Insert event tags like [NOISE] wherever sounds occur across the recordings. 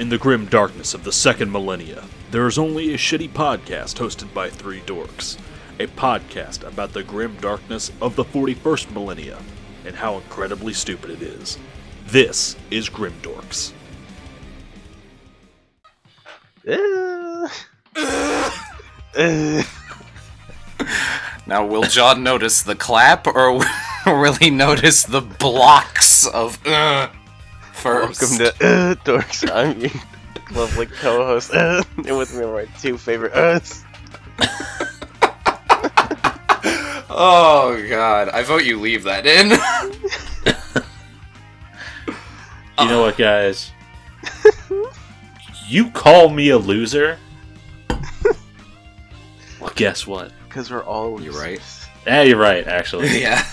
In the grim darkness of the second millennia, there is only a shitty podcast hosted by three dorks. A podcast about the grim darkness of the 41st millennia and how incredibly stupid it is. This is Grim Dorks. [LAUGHS] Now, will John notice the clap, or [LAUGHS] he notice the blocks of uh, first? Welcome to [LAUGHS] uh, Dorks. I'm your lovely co-host, uh, and with me are my two favorite uhs. Oh God, I vote you leave that in. [LAUGHS] You know what, guys? [LAUGHS] you call me a loser? well, guess what? Because we're all You're right. Yeah, you're right, actually. yeah.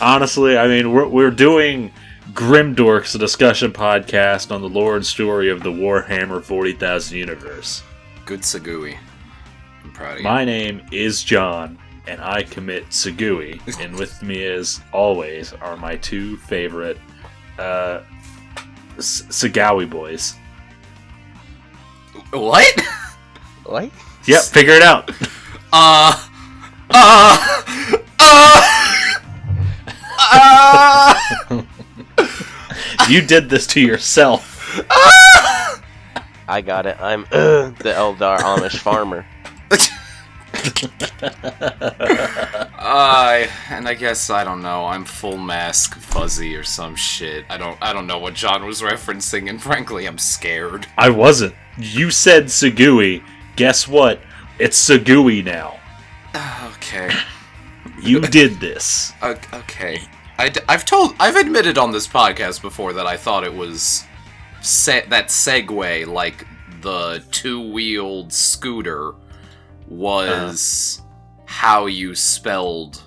Honestly, I mean, we're, we're doing Grim Dorks, a discussion podcast on the lore and story of the Warhammer 40,000 universe. Good Sagui. I'm proud of you. My name is John, and I commit Sagui, [LAUGHS] and with me, as always, are my two favorite uh, S- Sagawi boys. What? What? Yep, figure it out. Uh. Uh. Uh. uh. [LAUGHS] you did this to yourself. I got it. I'm uh, the Eldar Amish farmer. I and I guess I don't know. I'm full mask fuzzy or some shit. I don't I don't know what John was referencing, and frankly, I'm scared. I wasn't. You said Sagui. Guess what? It's Sagui now. [SIGHS] Okay. You did this. O- Okay. I, have told, I've admitted on this podcast before that I thought it was se- that Segway, like the two-wheeled scooter, was how you spelled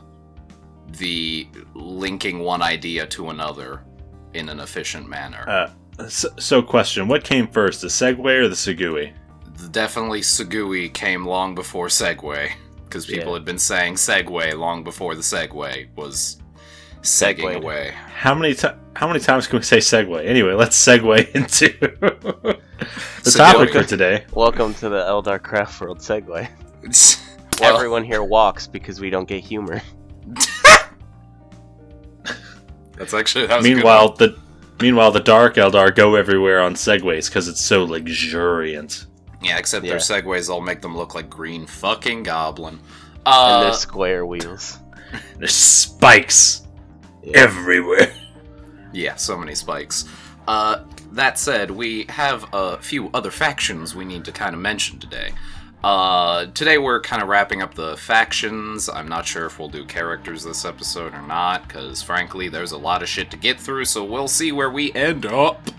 the linking one idea to another in an efficient manner. Uh, so, so, question: What came first, the Segway or the Segui? Definitely Segui came long before Segway, because people Yeah. had been saying Segway long before the Segway was segging Segwayed. away. How many ti how many times can we say Segway? Anyway, let's segue [LAUGHS] into [LAUGHS] the Segway. topic for today. Welcome to the Eldar Craft World segue. [LAUGHS] Well, Everyone here walks because we don't get humor. That's actually that was a good Meanwhile, the meanwhile the Dark Eldar go everywhere on Segways because it's so luxuriant. yeah, except Yeah. their segways all make them look like green fucking goblin. and Uh, there's square wheels. There's spikes Yeah. everywhere. [LAUGHS] yeah, so many spikes. Uh, that said, we have a few other factions we need to kind of mention today. Uh, today we're kind of wrapping up the factions. I'm not sure if we'll do characters this episode or not, because frankly, there's a lot of shit to get through, so we'll see where we end up.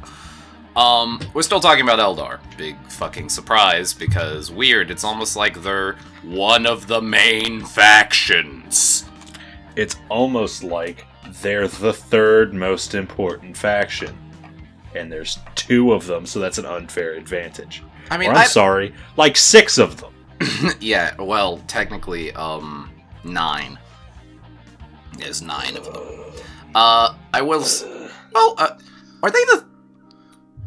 Um, we're still talking about Eldar. Big fucking surprise, because weird, it's almost like they're one of the main factions. It's almost like they're the third most important faction, and there's two of them, so that's an unfair advantage. I mean, or I'm I, sorry, like six of them. [LAUGHS] yeah, well, technically, um, nine. There's nine of them. Uh, I will. S- well, uh, are they the?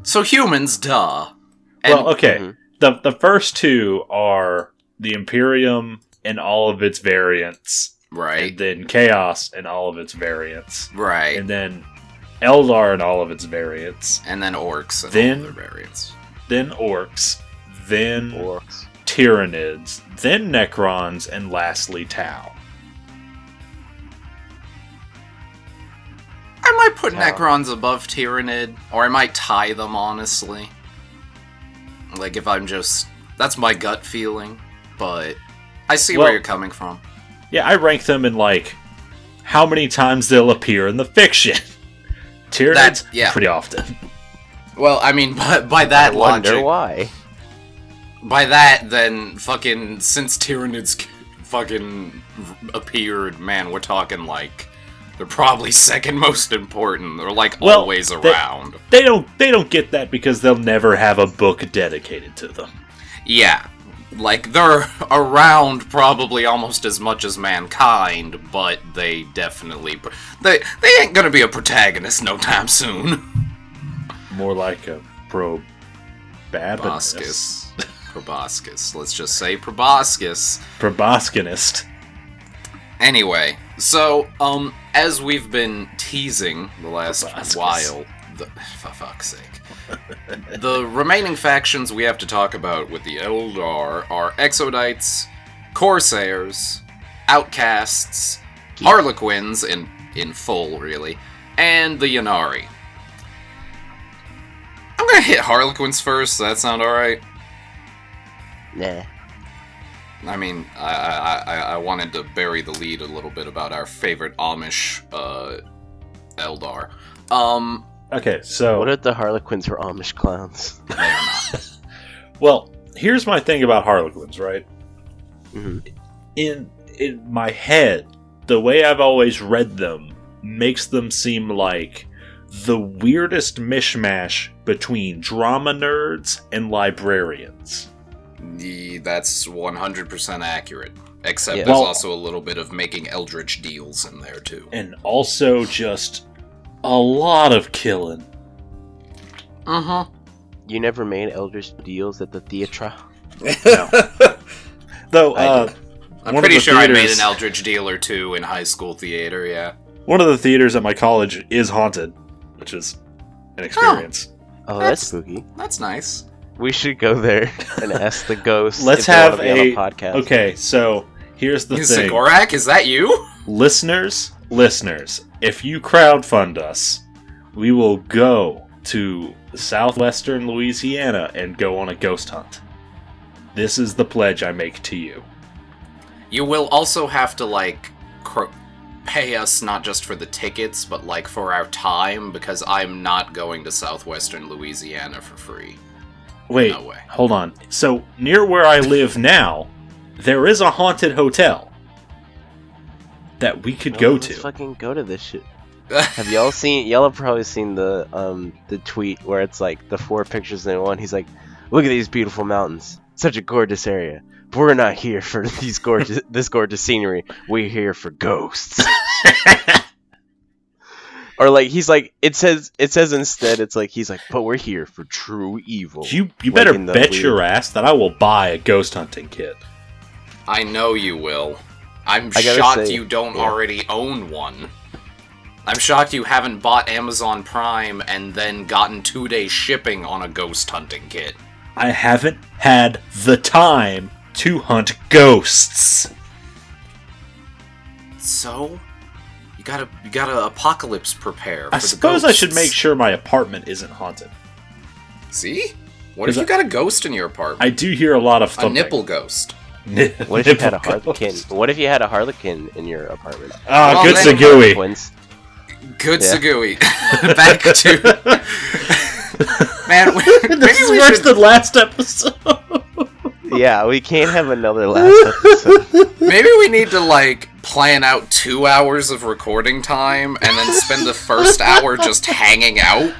So humans, duh. And, well, okay. Mhm. The the first two are the Imperium and all of its variants, right, and then Chaos and all of its variants, right, and then Eldar and all of its variants, and then orcs and Then- all their variants. then Orcs, then Orcs. Tyranids, then Necrons, and lastly Tau. I might put Yeah. Necrons above Tyranid, or I might tie them, honestly. Like, if I'm just. That's my gut feeling, but I see Well- where you're coming from. Yeah, I rank them in like how many times they'll appear in the fiction. [LAUGHS] Tyranids, That- yeah. pretty often. Well, I mean, [LAUGHS] by, by that I wonder logic. why. By that, then fucking since Tyranids fucking appeared, man, we're talking like they're probably [LAUGHS] second most important. They're like Well, always they- around. They don't they don't get that because they'll never have a book dedicated to them. Yeah, like they're [LAUGHS] around probably almost as much as mankind, but they definitely they they ain't gonna be a protagonist no time soon. [LAUGHS] More like a pro. Proboscis. [LAUGHS] Proboscis. Let's just say proboscis. Proboscinist. Anyway, so um, as we've been teasing the last Proboscis. while, the, for fuck's sake, the remaining factions we have to talk about with the Eldar are Exodites, Corsairs, Outcasts, Harlequins in in full, really, and the Ynnari. I'm gonna hit Harlequins first. Does that sound alright? Nah. I mean, I, I, I, I wanted to bury the lead a little bit about our favorite Amish uh, Eldar. Um, Okay, so What if the Harlequins were Amish clowns? they are not. well, here's my thing about Harlequins, right? hmm In in my head, the way I've always read them makes them seem like the weirdest mishmash between drama nerds and librarians. The, that's 100% accurate. Except Yeah. there's Well- also a little bit of making Eldritch deals in there, too. And also just a lot of killing. Uh huh. You never made Eldritch deals at the theatre? [LAUGHS] No. Though I uh, I'm pretty the sure I made an Eldritch deal or two in high school theater, yeah. one of the theaters at my college is haunted, which is an experience. Oh, That's- that's spooky. That's nice. We should go there and [LAUGHS] ask the ghosts. Let's if they have wanna be a, on a podcast. Okay, so here's the thing. Cegorach, is that you? listeners, listeners, if you crowdfund us, we will go to southwestern Louisiana and go on a ghost hunt. This is the pledge I make to you. You will also have to like pay us not just for the tickets, but like for our time because I'm not going to southwestern Louisiana for free. Wait, No way. hold on. So, near where I live now, there is a haunted hotel that we could Well, go let's to. fucking go to this shit. [LAUGHS] Have y'all seen? Y'all have probably seen the um the tweet where it's like the four pictures in one. He's like, "Look at these beautiful mountains, such a gorgeous area. But we're not here for [LAUGHS] these gorgeous [LAUGHS] this gorgeous scenery. We're here for ghosts." or like he's like it says it says instead it's like he's like, "But we're here for true evil." you you Like better bet weird- your ass that I will buy a ghost hunting kit. I know you will. I'm shocked say- you don't yeah. already own one. I'm shocked you haven't bought Amazon Prime and then gotten two day shipping on a ghost hunting kit. I haven't had the time to hunt ghosts. So, you gotta you gotta apocalypse prepare. For I the suppose I should make sure my apartment isn't haunted. See, what if Is you got a ghost in your apartment? I do hear a lot of a thumping. nipple ghost. [LAUGHS] What if you had a harlequin? ghost. [LAUGHS] What if you had a harlequin in your apartment? Ah, Well, good then- Sagui. Twins. Good Yeah. Sagui. [LAUGHS] Back to man. Maybe this is worse should than last episode. Yeah, we can't have another last episode. Maybe we need to like plan out two hours of recording time and then spend the first hour just hanging out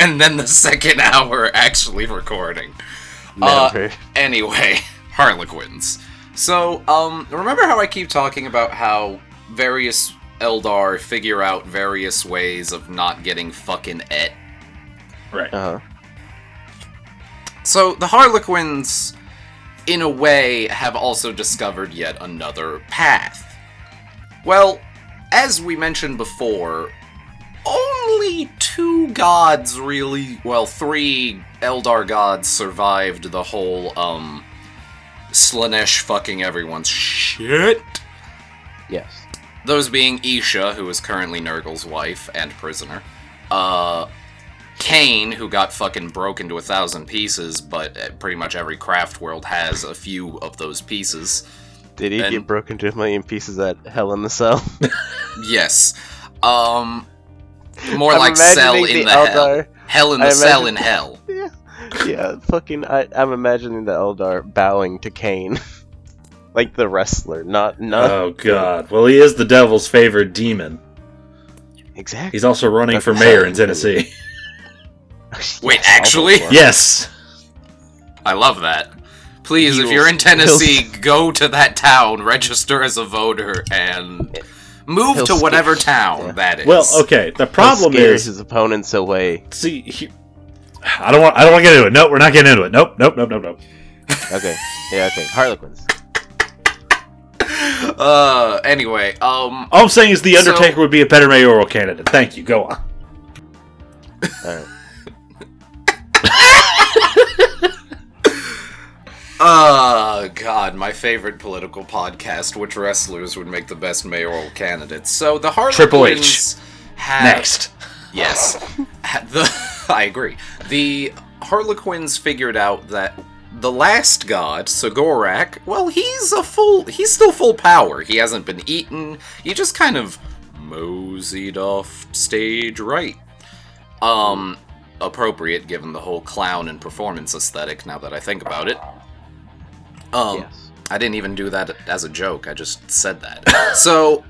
and then the second hour actually recording. Uh, Never. Anyway, Harlequins. So, um, remember how I keep talking about how various Eldar figure out various ways of not getting fucking et? right. Uh huh. So, the Harlequins, in a way, have also discovered yet another path. Well, as we mentioned before, only two gods really, well, three Eldar gods survived the whole, um, Slaanesh fucking everyone's shit. Yes. Those being Isha, who is currently Nurgle's wife and prisoner, uh, Kane, who got fucking broken to a thousand pieces, but uh, pretty much every craft world has a few of those pieces. Did he And- get broken into a million pieces at Hell in the Cell? [LAUGHS] Yes. Um, more I'm like Cell in the the, hell. Eldar- Hell in I the Cell in hell. [LAUGHS] yeah. Yeah, fucking. I, I'm imagining the Eldar bowing to Kane. [LAUGHS] like the wrestler, not. not Oh god. Well, he is the devil's favorite demon. Exactly. He's also running That's for mayor in. Tennessee. [LAUGHS] Wait, actually? I'll vote for him. yes. I love that. Please, He if you're in Tennessee, he'll- [LAUGHS] go to that town, register as a voter, and move He'll to whatever scare- town yeah. that is. Well, okay. The He'll problem scare is, his opponents away. see, he, I don't want. I don't want to get into it. Nope, we're not getting into it. Nope, nope, nope, nope, nope. [LAUGHS] Okay. Yeah. Okay. Harlequins. [LAUGHS] Uh, anyway, um, All I'm saying is the So- Undertaker would be a better mayoral candidate. Thank you. Go on. All right. [LAUGHS] Uh, God, my favorite political podcast. Which wrestlers would make the best mayoral candidates? So the Harlequins Triple H. have Next. Yes, [LAUGHS] the I agree. The Harlequins figured out that the last god, Cegorach, well, he's a full. He's still full power. He hasn't been eaten. He just kind of moseyed off stage right. Um, appropriate given the whole clown and performance aesthetic. Now that I think about it. Um, Yes. I didn't even do that as a joke. I just said that. [LAUGHS] so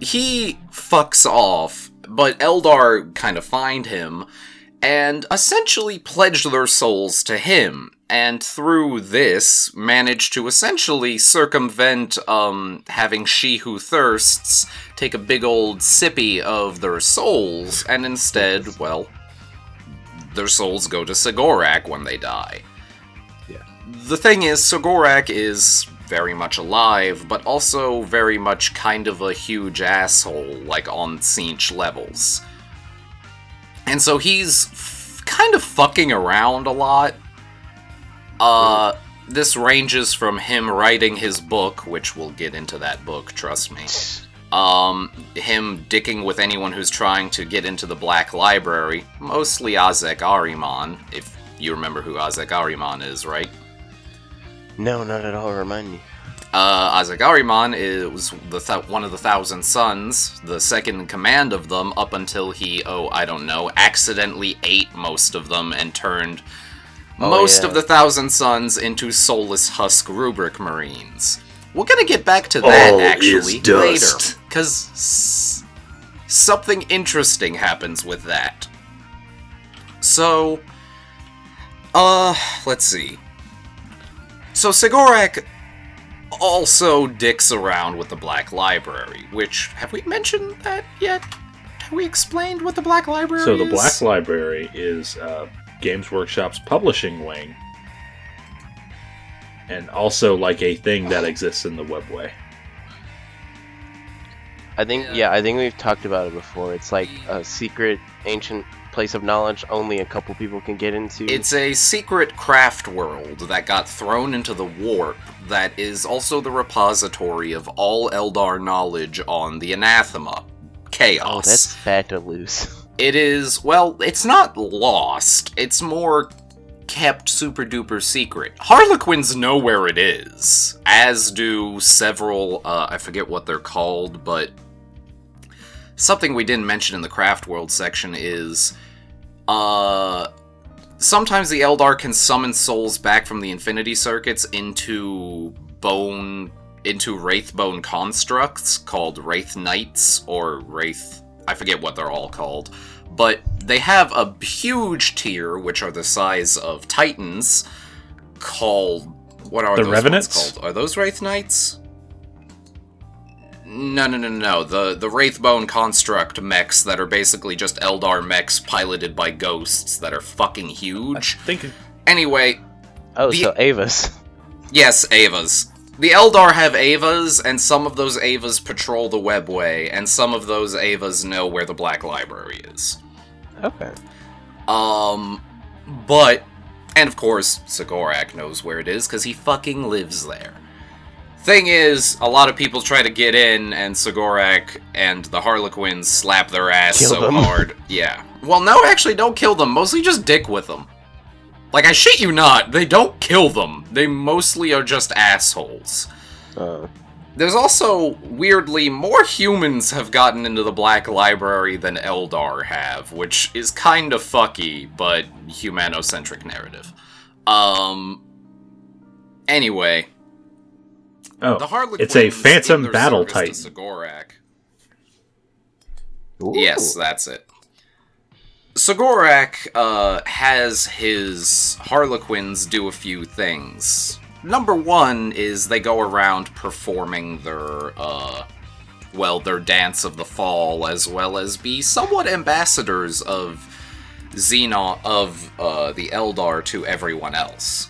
he fucks off, but Eldar kind of find him and essentially pledge their souls to him. And through this, manage to essentially circumvent um, having She Who Thirsts take a big old sippy of their souls, and instead, well, their souls go to Cegorach when they die. Yeah. The thing is, Cegorach is very much alive, but also very much kind of a huge asshole, like on Tzeentch levels. And so he's f- kind of fucking around a lot. Uh, this ranges from him writing his book, which we'll get into that book, trust me. Um, him dicking with anyone who's trying to get into the Black Library, mostly Ahzek Ahriman, if you remember who Ahzek Ahriman is, right? No, not at all. Remind me. Uh, Ahzek Ahriman is the th- one of the Thousand Sons, the second in command of them, up until he, oh, I don't know, accidentally ate most of them and turned Oh, most yeah. of the Thousand Sons into soulless husk rubric marines. We're gonna get back to that All actually later, because s- something interesting happens with that. So, uh, let's see. So Cegorach also dicks around with the Black Library, which have we mentioned that yet? Have we explained what the Black Library So the is? Black Library is uh, Games Workshop's publishing wing, and also like a thing that exists in the webway. I think Yeah. yeah. I think we've talked about it before. It's like a secret ancient place of knowledge only a couple people can get into. It's a secret craft world that got thrown into the warp that is also the repository of all Eldar knowledge on the anathema. Chaos. oh, that's bad to lose. [LAUGHS] It is, well, it's not lost. It's more kept super duper secret. Harlequins know where it is, as do several, uh, I forget what they're called, but something we didn't mention in the craft world section is, uh, sometimes the Eldar can summon souls back from the Infinity Circuits into bone, into Wraithbone constructs called Wraith Knights or Wraith. I forget what they're all called, but they have a huge tier, which are the size of Titans, called what are The those Revenants? called? Are those Wraith Knights? No, no, no, no, no. The the Wraithbone construct mechs that are basically just Eldar mechs piloted by ghosts that are fucking I huge. think Anyway, Oh, The- so Ava's. Yes, Avas. The Eldar have Avas, and some of those Avas patrol the webway, and some of those Avas know where the Black Library is. Okay. Um, but, and of course, Cegorach knows where it is because he fucking lives there. Thing is, a lot of people try to get in, and Cegorach and the Harlequins slap their ass Kill so them. [LAUGHS] hard. Yeah. Well, no, actually, don't kill them. Mostly just dick with them. Like, I shit you not, they don't kill them. They mostly are just assholes. Uh, There's also, weirdly, more humans have gotten into the Black Library than Eldar have, which is kind of fucky, but humanocentric narrative. Um. Anyway, oh, the Harlequins it's a Phantom Battle service to Titan. Cegorach. ooh. Yes, that's it. Cegorach uh, has his Harlequins do a few things. Number one is they go around performing their, uh, well, their dance of the fall, as well as be somewhat ambassadors of Xenon of uh, the Eldar to everyone else.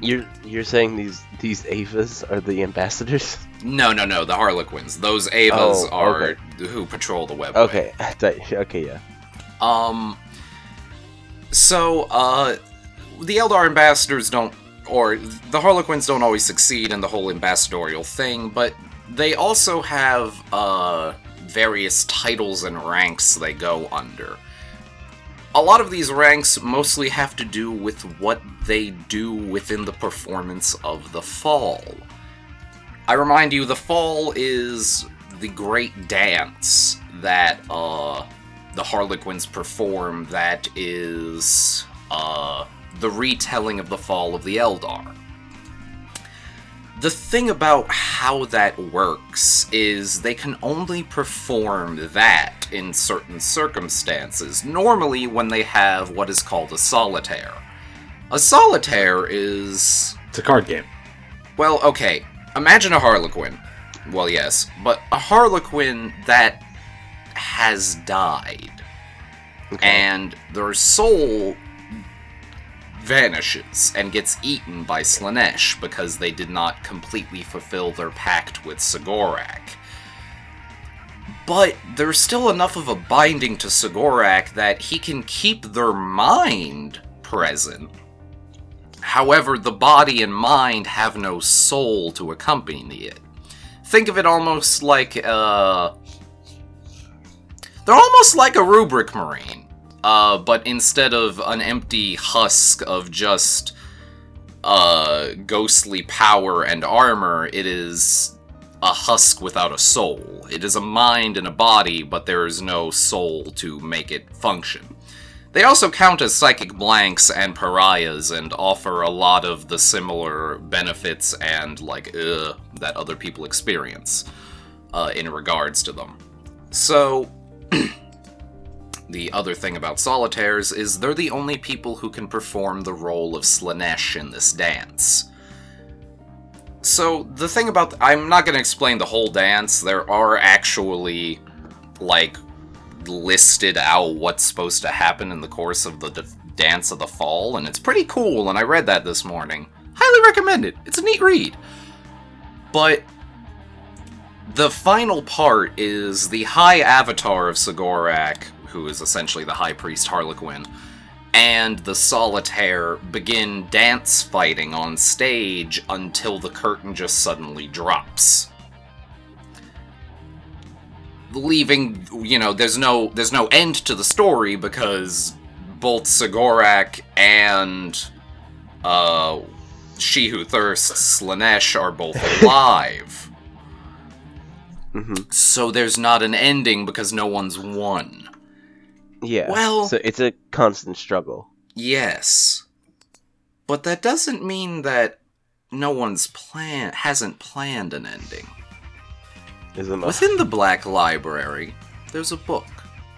You're you're saying these these Avas are the ambassadors? No, no, no. The Harlequins. Those Avas Oh, are okay. who patrol the web. Okay, [LAUGHS] thought- okay, yeah. Um. So, uh, the Eldar ambassadors don't, or the Harlequins don't always succeed in the whole ambassadorial thing, but they also have uh various titles and ranks they go under. A lot of these ranks mostly have to do with what they do within the performance of the fall. I remind you, the fall is the great dance that uh, the Harlequins perform that is uh, the retelling of the fall of the Eldar. The thing about how that works is they can only perform that in certain circumstances, normally when they have what is called a solitaire. A solitaire is It's a card game. well, okay. Imagine a Harlequin. Well, yes, but a Harlequin that has died, Okay. and their soul vanishes and gets eaten by Slaanesh because they did not completely fulfill their pact with Cegorach. But there's still enough of a binding to Cegorach that he can keep their mind present However, the body and mind have no soul to accompany it. Think of it almost like uh They're almost like a rubric marine. Uh, but instead of an empty husk of just uh ghostly power and armor, it is a husk without a soul. It is a mind and a body, but there is no soul to make it function. They also count as psychic blanks and pariahs and offer a lot of the similar benefits and, like, ugh, that other people experience uh, in regards to them. So, [CLEARS THROAT] the other thing about solitaires is they're the only people who can perform the role of Slaanesh in this dance. So, the thing about. I'm not going to explain the whole dance. There are actually, like, listed out what's supposed to happen in the course of the d- Dance of the Fall, and it's pretty cool, and I read that this morning. Highly recommend it. It's a neat read. But the final part is the High Avatar of Cegorach, who is essentially the High Priest Harlequin, and the Solitaire begin dance fighting on stage until the curtain just suddenly drops. Leaving you know there's no there's no end to the story because both Cegorach and uh she who thirsts Slaanesh are both [LAUGHS] alive. Hmm so there's not an ending because no one's won Yeah. Well- so it's a constant struggle. yes but that doesn't mean that no one's plan hasn't planned an ending Isn't it? within the black library there's a book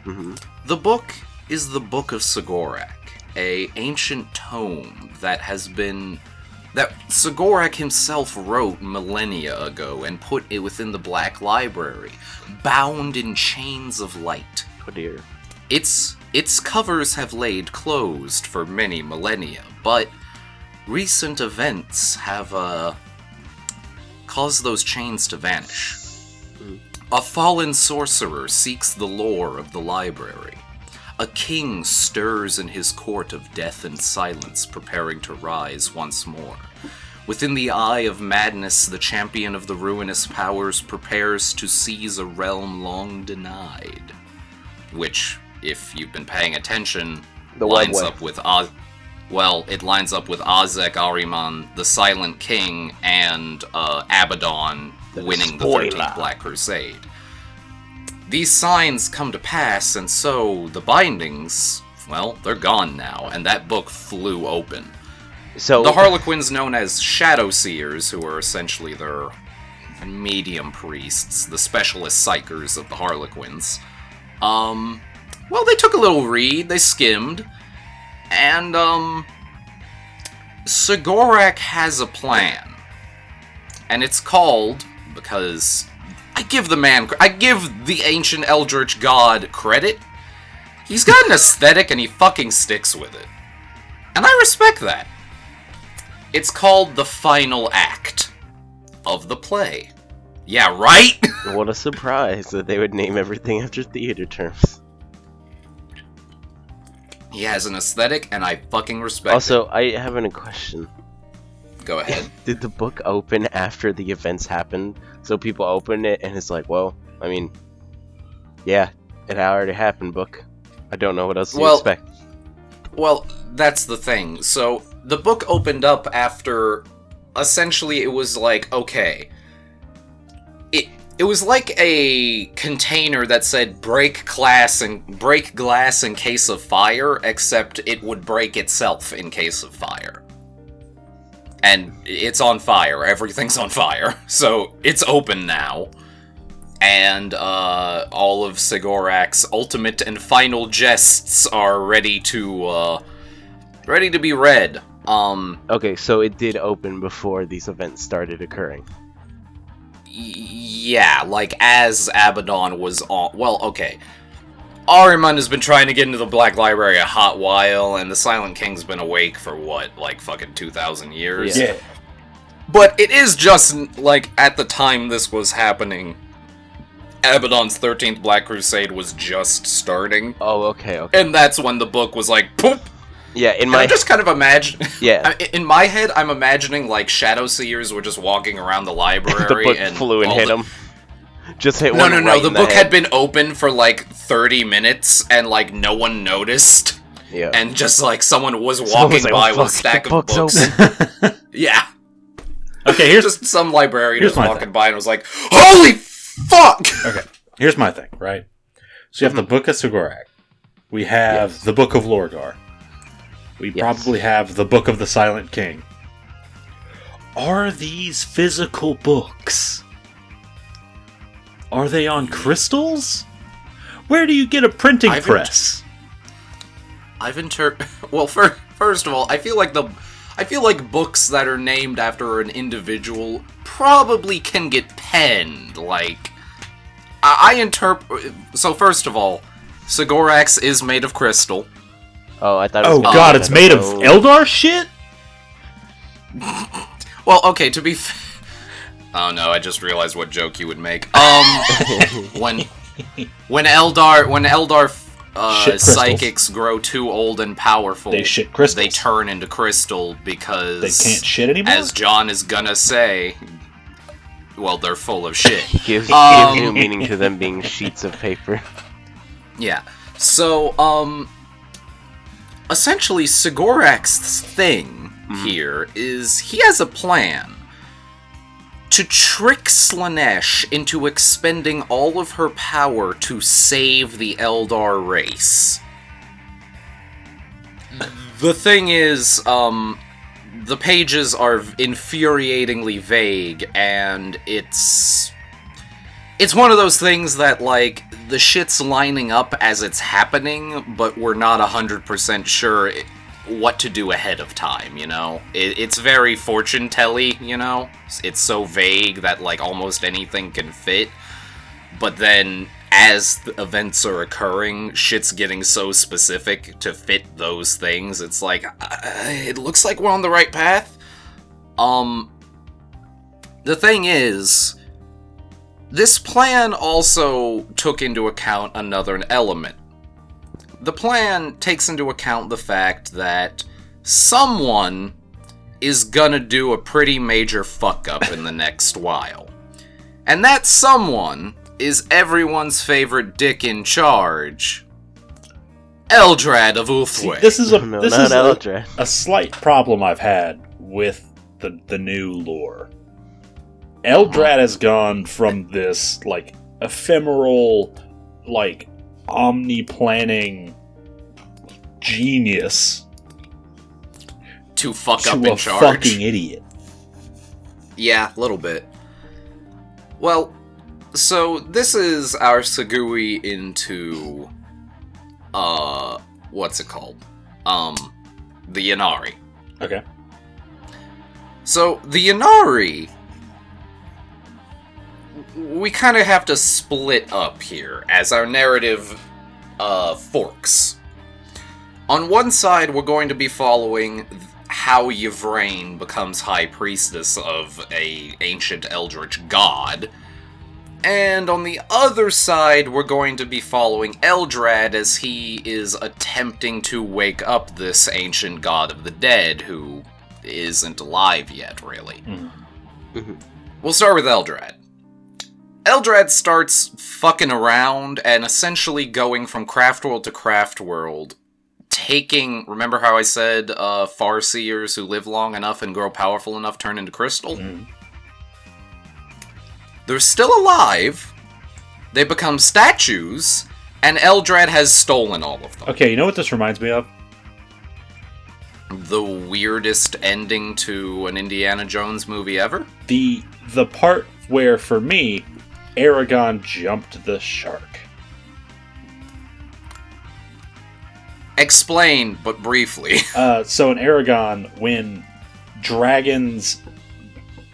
hmm The book is the Book of Cegorach, a ancient tome that has been that Cegorach himself wrote millennia ago and put it within the Black Library, bound in chains of light. Oh dear. Its its covers have laid closed for many millennia, but recent events have uh caused those chains to vanish. A fallen sorcerer seeks the lore of the library. A king stirs in his court of death and silence, preparing to rise once more. Within the eye of madness, the champion of the ruinous powers prepares to seize a realm long denied. Which, if you've been paying attention, The lines up with Oz. Well, it lines up with Ahzek Ahriman, the Silent King, and uh, Abaddon The winning the spoiler. 13th Black Crusade. These signs come to pass, and so the bindings, well, they're gone now, and that book flew open. So The Harlequins, known as Shadow Seers, who are essentially their medium priests, the specialist psykers of the Harlequins, um, well, they took a little read, they skimmed, and, um, Cegorach has a plan. And it's called, because I give the man, I give the ancient Eldritch god credit. He's got an aesthetic and he fucking sticks with it. And I respect that. It's called the final act of the play. Yeah, right? [LAUGHS] What a surprise that they would name everything after theater terms. He has an aesthetic and I fucking respect Also, I have a question. Go ahead. [LAUGHS] Did the book open after the events happened? So people open it and it's like, well, I mean, yeah, it already happened, book. I don't know what else to Well- expect. Well, that's the thing. So the book opened up after essentially it was like, okay. It it was like a container that said break glass and break glass in case of fire, except it would break itself in case of fire. And it's on fire. Everything's on fire. [LAUGHS] So it's open now. And uh, all of Cegorach's ultimate and final jests are ready to uh, ready to be read. Um, Okay, so it did open before these events started occurring. Yeah, like as Abaddon was on. Well, okay. Ahriman has been trying to get into the Black Library a hot while, and the Silent King's been awake for what, like fucking two thousand years. Yeah. But it is just like at the time this was happening, Abaddon's Thirteenth Black Crusade was just starting, Oh, okay, okay. and that's when the book was like, poop. Yeah, in And my I'm just kind of imagine. [LAUGHS] yeah, In my head, I'm imagining like Shadow Seers were just walking around the library [LAUGHS] the book and flew and all hit the- him. Just hit No, one no, no. right The in book head. had been open for like 30 minutes and like no one noticed. Yeah. And just like someone was Someone walking was like, by "Oh, with a stack of book's books. [LAUGHS] Yeah. Okay, here's Just some librarian just walking thing. by and was like, Holy fuck! okay. Here's my thing, right? So you have the mm-hmm. Book of Cegorach. We have Yes. the Book of Lorgar. We Yes. probably have the Book of the Silent King. Are these physical books? Are they on crystals? Where do you get a printing I've press? I've inter. [LAUGHS] Well, fir- first of all, I feel like the. I feel like books that are named after an individual probably can get penned. Like, I, I interpret. So first of all, Sigorax is made of crystal. Oh, I thought. It was Oh gonna god, be it's made of oh. Eldar shit? [LAUGHS] Well, okay, to be. F- oh no, I just realized what joke you would make. Um, [LAUGHS] when when Eldar when Eldar uh, psychics grow too old and powerful, They shit crystals. They turn into crystal because They can't shit anymore? as John is gonna say, well, they're full of shit. [LAUGHS] Gives, Um, gives new meaning to them being sheets of paper. yeah. So, um, essentially, Cegorach's thing here is he has a plan to trick Slaanesh into expending all of her power to save the Eldar race. The thing is, um, the pages are infuriatingly vague, and it's. It's one of those things that, like, the shit's lining up as it's happening, but we're not 100% sure what to do ahead of time, you know? It, it's very fortune telly, you know? It's so vague that, like, almost anything can fit. But then, as the events are occurring, shit's getting so specific to fit those things. It's like, uh, it looks like we're on the right path. Um, the thing is, this plan also took into account another element. The plan takes into account the fact that someone is gonna do a pretty major fuck up in the next while. And that someone is everyone's favorite dick in charge, Eldrad of See, this is a [LAUGHS] no, this not is a, a slight problem I've had with the the new lore. Eldrad has gone from this like ephemeral, like omni-planning genius to fuck to up a in charge. fucking idiot. Yeah, a little bit. Well, so this is our Sagui into uh what's it called? Um the Ynnari. Okay. So the Ynnari we kind of have to split up here as our narrative uh, forks. On one side, we're going to be following how Yvraine becomes high priestess of a ancient eldritch god. And on the other side, we're going to be following Eldrad as he is attempting to wake up this ancient god of the dead who isn't alive yet, really. Mhm. We'll start with Eldrad. Eldrad starts fucking around and essentially going from craft world to craft world, taking. Remember how I said uh, Farseers who live long enough and grow powerful enough turn into crystal? Mhm. They're still alive. They become statues, and Eldrad has stolen all of them. Okay, you know what this reminds me of? The weirdest ending to an Indiana Jones movie ever? The the part where for me, Eragon jumped the shark. Explain, but briefly. [LAUGHS] Uh, so in Eragon, when dragons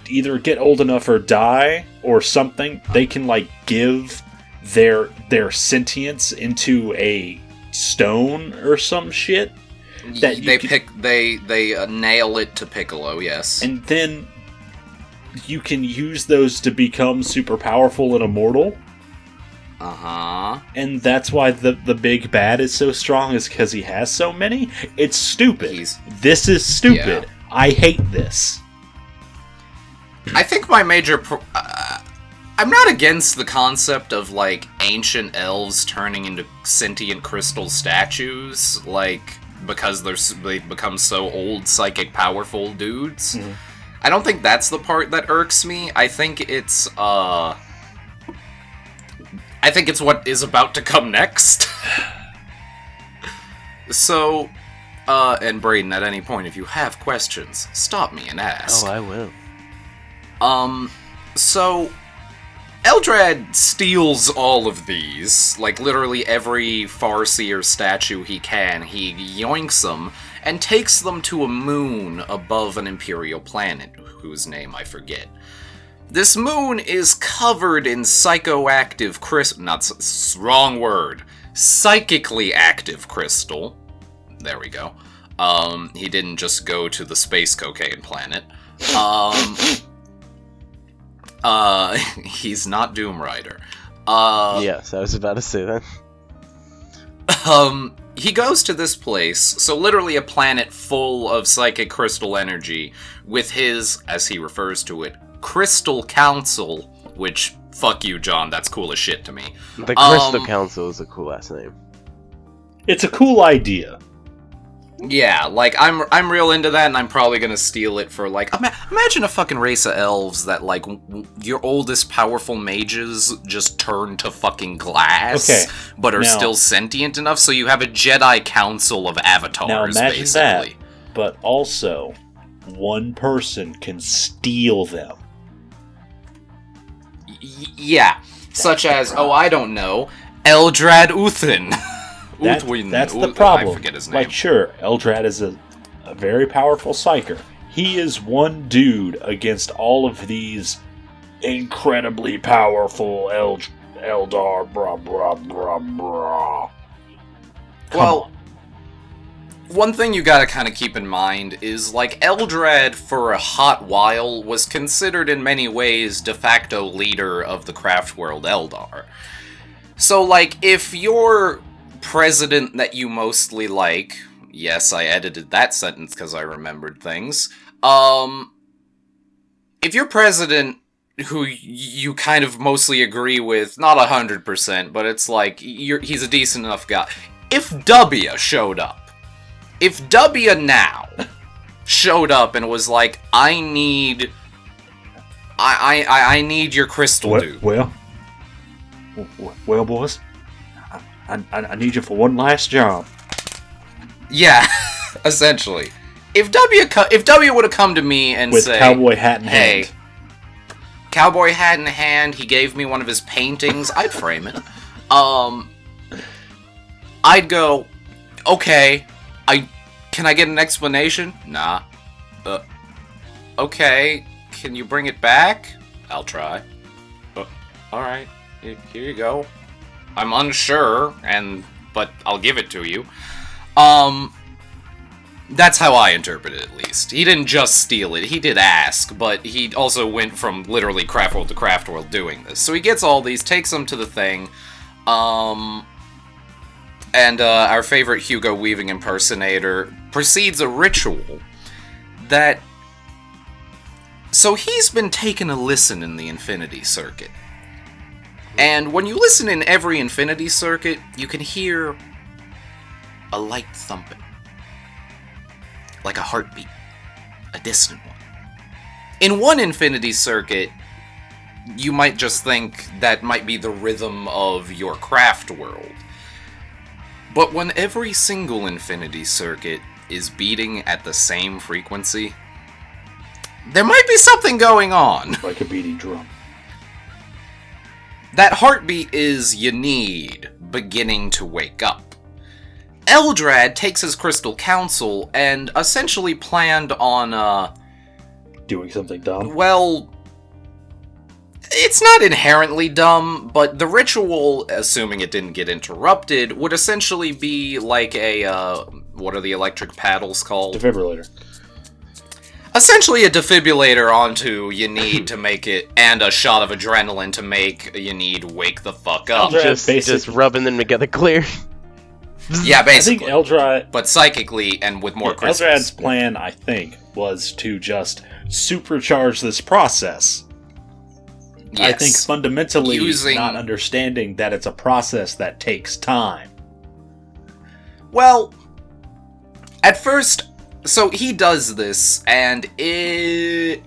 either get old enough or die or something, they can like give their their sentience into a stone or some shit, That they can- pick they they uh, nail it to Piccolo, yes. and then you can use those to become super powerful and immortal. Uh huh. And that's why the the big bad is so strong is because he has so many. It's stupid. He's- this is stupid. Yeah. I hate this. I think my major. Pro- uh, I'm not against the concept of like ancient elves turning into sentient crystal statues, like because they're they become so old, psychic, powerful dudes. Mhm. I don't think that's the part that irks me. I think it's uh. I think it's what is about to come next. [LAUGHS] so, uh, and Braden, at any point, if you have questions, stop me and ask. Oh, I will. Um, so Eldrad steals all of these, like literally every Farseer statue he can. He yoinks them and takes them to a moon above an Imperial planet, whose name I forget. This moon is covered in psychoactive crystal. Not wrong word. Psychically active crystal. There we go. Um, he didn't just go to the space cocaine planet. Um, [LAUGHS] uh, [LAUGHS] he's not Doom Rider. Uh, yes, I was about to say that. Um, he goes to this place, so literally a planet full of psychic crystal energy, with his, as he refers to it, Crystal Council, which, fuck you, John, that's cool as shit to me. The Crystal Um, Council is a cool ass name. It's a cool idea. Yeah, like I'm I'm real into that, and I'm probably gonna steal it for like ima- imagine a fucking race of elves that like w- your oldest powerful mages just turn to fucking glass, Okay, but are now- still sentient enough, so you have a Jedi council of avatars. Now imagine basically. that, but also one person can steal them. Y- yeah, such as oh I don't know, Eldrad Uthin. [LAUGHS] That- Uthwin, that's the problem. I forget his name. Like, sure, Eldrad is a, a very powerful psyker. He is one dude against all of these incredibly powerful Eld- Eldar. Blah blah blah blah. Come Well, on. One thing you gotta kind of keep in mind is like Eldrad for a hot while was considered in many ways de facto leader of the craft world Eldar. So like if your president that you mostly like, yes, I edited that sentence cuz I remembered things. Um if your president who you kind of mostly agree with, not a hundred percent, but it's like you're, he's a decent enough guy. If W showed up, if W now showed up and was like, I need, I I I- I need your crystal Well, dude. well, well, boys, I, I, I need you for one last job. Yeah, [LAUGHS] essentially. If W co- if W would have come to me and With say, cowboy hat in "Hey, hand. cowboy hat in hand," he gave me one of his paintings. I'd frame it. Um, I'd go, okay. I can I get an explanation? Nah. Uh, okay. Can you bring it back? I'll try. Uh, all right. Here here you go. I'm unsure, and but I'll give it to you. Um, that's how I interpret it, at least. He didn't just steal it, he did ask, but he also went from literally craft world to craft world doing this. So he gets all these, takes them to the thing, um, and uh, our favorite Hugo Weaving impersonator proceeds a ritual that. So he's been taking a listen in the Infinity Circuit. And when you listen in every Infinity Circuit, you can hear a light thumping like a heartbeat, a distant one. In one infinity circuit, you might just think that might be the rhythm of your craft world. But when every single infinity circuit is beating at the same frequency, there might be something going on. Like a beating drum. That heartbeat is Ynnead beginning to wake up. Eldrad takes his Crystal Council and essentially planned on, uh, Doing something dumb. well, it's not inherently dumb, but the ritual, assuming it didn't get interrupted, would essentially be like a, uh, what are the electric paddles called? Defibrillator. Essentially a defibrillator onto Ynnead to make it, and a shot of adrenaline to make Ynnead wake the fuck up. Eldrad just, basic- just rubbing them together clear. Yeah, I think basically. Eldrad. but psychically and with more Yeah, crystals. Eldrad's plan, I think, was to just supercharge this process. I think fundamentally Using- not understanding that it's a process that takes time. Well, at first, so he does this, and it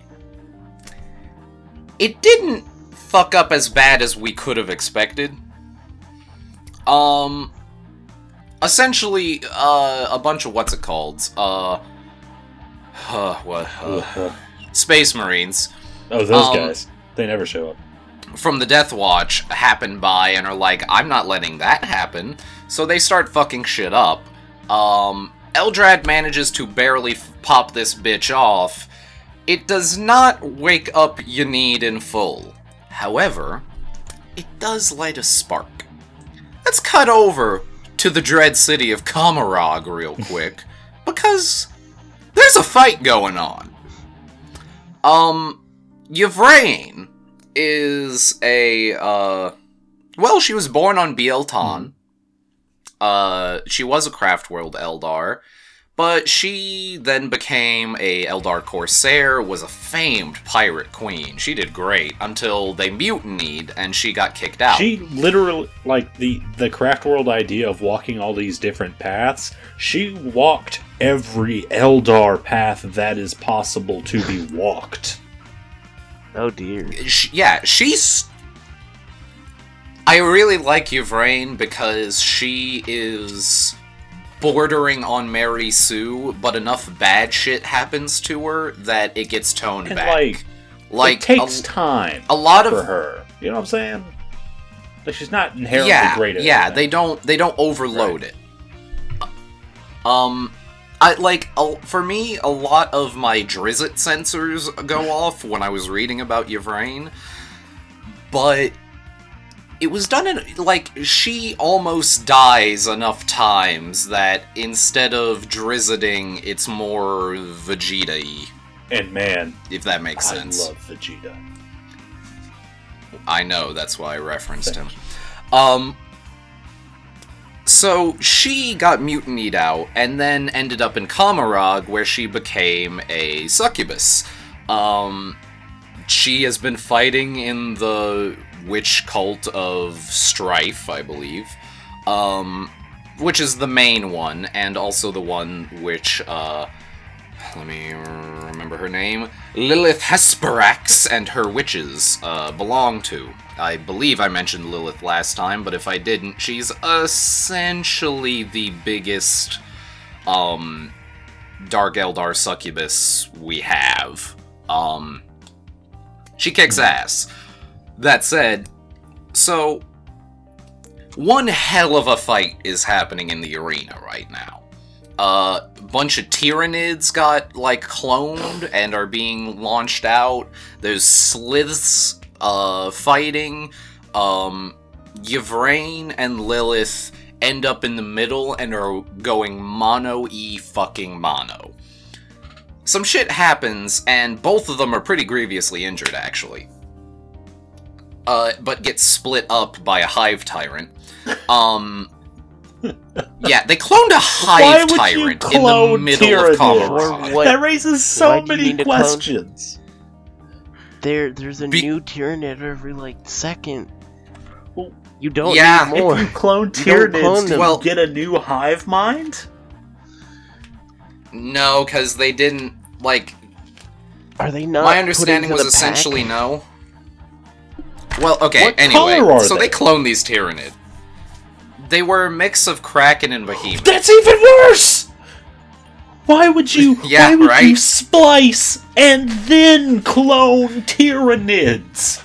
it didn't fuck up as bad as we could have expected. Um, essentially, uh, a bunch of what's it called? Uh, uh what? Uh, Space Marines oh, those um, guys. They never show up. from the Death Watch happen by and are like, I'm not letting that happen. So they start fucking shit up. Um, Eldrad manages to barely f- pop this bitch off. It does not wake up Ynnead in full. However, it does light a spark. Let's cut over to the dread city of Commorragh real [LAUGHS] quick, because there's a fight going on. Um, Yvrain is a uh well she was born on Biel-Tan. Uh she was a Craftworld Eldar, but she then became a Eldar Corsair, was a famed pirate queen. She did great until they mutinied and she got kicked out. She literally, like the the craft world idea of walking all these different paths. She walked every Eldar path that is possible to be walked. Oh dear. Sh yeah, she's. I really like Yvrain because she is bordering on Mary Sue, but enough bad shit happens to her that it gets toned And back. like, like it takes a, time a lot for of her. You know what I'm saying? Like she's not inherently yeah, great at yeah. They don't they don't overload it. Um, I like a, for me a lot of my Drizzt sensors go off when I was reading about Yvrain, but it was done in like she almost dies enough times that instead of Drizziting, it's more Vegeta-y, And man, if that makes I sense. I love Vegeta. I know, that's why I referenced him. Um so she got mutinied out and then ended up in Commorragh where she became a succubus. Um she has been fighting in the witch cult of strife, I believe. Um which is the main one and also the one which uh let me remember her name. Lilith Hesperax and her witches uh, belong to. I believe I mentioned Lilith last time, but if I didn't, she's essentially the biggest um, Dark Eldar succubus we have. Um, she kicks ass. That said, so one hell of a fight is happening in the arena right now a bunch of Tyranids got like cloned and are being launched out. There's Sliths uh, fighting. Um, Yvrain and Lilith end up in the middle and are going mono e fucking mono. Some shit happens, and both of them are pretty grievously injured, actually. Uh, but get split up by a hive tyrant. Um, [LAUGHS] yeah, they cloned a Why hive would you tyrant in the clone middle of Tyranids? Camarade. That raises so Why'd many need to clone- questions. There, there's a Be- new Tyranid every like second. Well, You don't yeah, need more. If you clone You clone do them. you Well- get a new hive mind? No, because they didn't like. Are they not? My put understanding into was the pack? essentially no. Well, okay. What anyway, so they? they cloned these Tyranid. They were a mix of Kraken and Behemoth. That's even worse! Why would you [LAUGHS] Yeah, why would you splice and then clone Tyranids?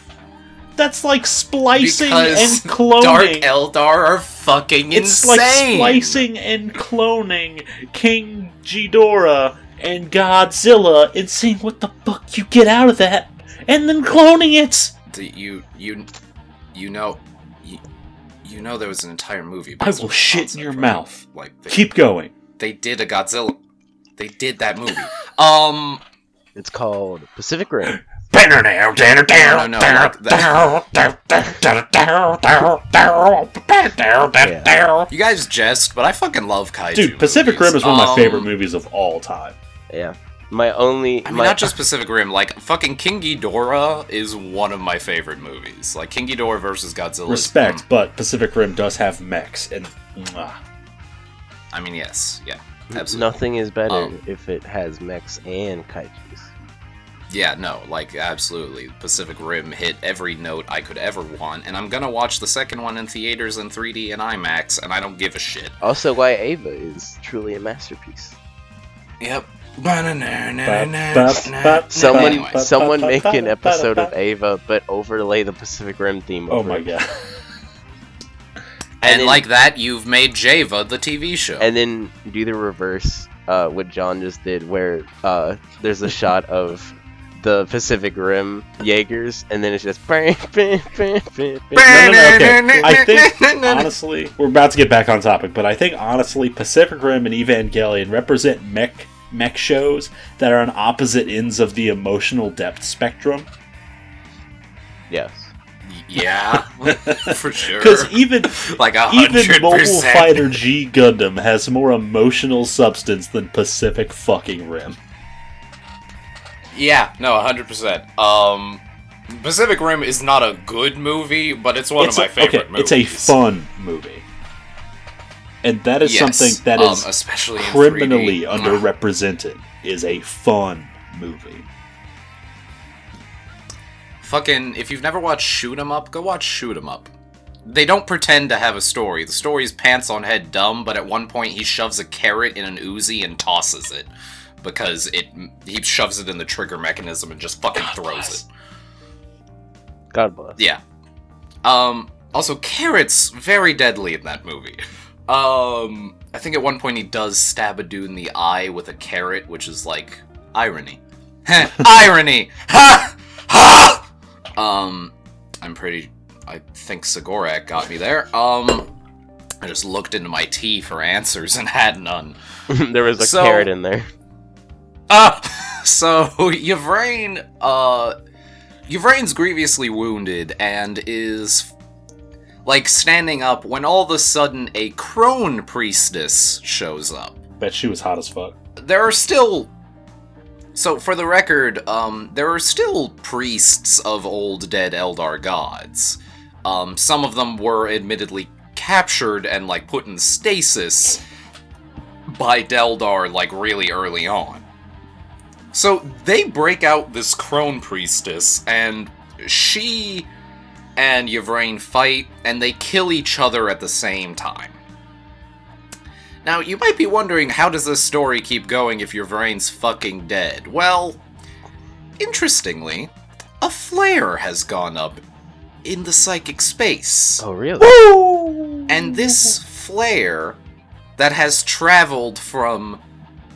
That's like splicing Because and cloning. Dark Eldar are fucking it's insane. like splicing and cloning King Ghidorah and Godzilla and seeing what the fuck you get out of that, and then cloning it. Do You you you know you, you know there was an entire movie. I will on the shit in your right? mouth. Like they, Keep going. they did a Godzilla. They did that movie. [LAUGHS] Um. It's called Pacific Rim. No, no, no, like Yeah. You guys jest, but I fucking love kaiju. Dude, Pacific movies. Rim is one of my Um, favorite movies of all time. Yeah. My only. I mean, my, not just Pacific Rim. Like fucking King Ghidorah is one of my favorite movies. Like King Ghidorah versus Godzilla. Respect, mm, but Pacific Rim does have mechs, and mwah. I mean, yes, yeah, absolutely. Nothing is better Um, if it has mechs and kaijus. Yeah, no, like absolutely. Pacific Rim hit every note I could ever want, and I'm gonna watch the second one in theaters in 3D and IMAX, and I don't give a shit. Also, why Ava is truly a masterpiece. Yep. Someone, someone make an episode of Eva, but overlay the Pacific Rim theme. Oh my god. And, And then- like that, you've made Java the TV show. And then do the reverse, uh, what John just did, where uh, there's a shot of the Pacific Rim Jaegers, and then it's just. No, no, no. I think, honestly, we're about to get back on topic, but I think, honestly, Pacific Rim and Evangelion represent mech mech shows that are on opposite ends of the emotional depth spectrum. yes. yeah, [LAUGHS] for sure. Because even [LAUGHS] like a even Mobile. Fighter G Gundam has more emotional substance than Pacific fucking Rim. Yeah, no, hundred percent. Um, Pacific Rim is not a good movie, but it's one it's of my a, favorite okay, movies. It's a fun movie. And that is Yes, something that um, is especially criminally underrepresented is a fun movie. Fucking, if you've never watched Shoot 'Em Up, go watch Shoot 'Em Up. They don't pretend to have a story. The story's pants on head dumb, but at one point he shoves a carrot in an Uzi and tosses it because it he shoves it in the trigger mechanism and just fucking throws bless. it. God bless. Yeah. Um. Also, carrots very deadly in that movie. [LAUGHS] Um. I think at one point he does stab a dude in the eye with a carrot, which is like irony. [LAUGHS] irony. Ha ha. Um. I'm pretty. I think Cegorach got me there. Um. I just looked into my tea for answers and had none. [LAUGHS] there was a So- carrot in there. Ah, [LAUGHS] so Yvrain, uh, Yvrain's grievously wounded and is like standing up when all of a sudden a crone priestess shows up. Bet she was hot as fuck. There are still. So, for the record, um, there are still priests of old dead Eldar gods. Um, some of them were admittedly captured and, like, put in stasis by Deldar, like, really early on. So, they break out this crone priestess, and she and Yvrain fight, and they kill each other at the same time. Now, you might be wondering how does this story keep going if your brain's fucking dead? Well, interestingly, a flare has gone up in the psychic space. Oh, really? And this flare that has traveled from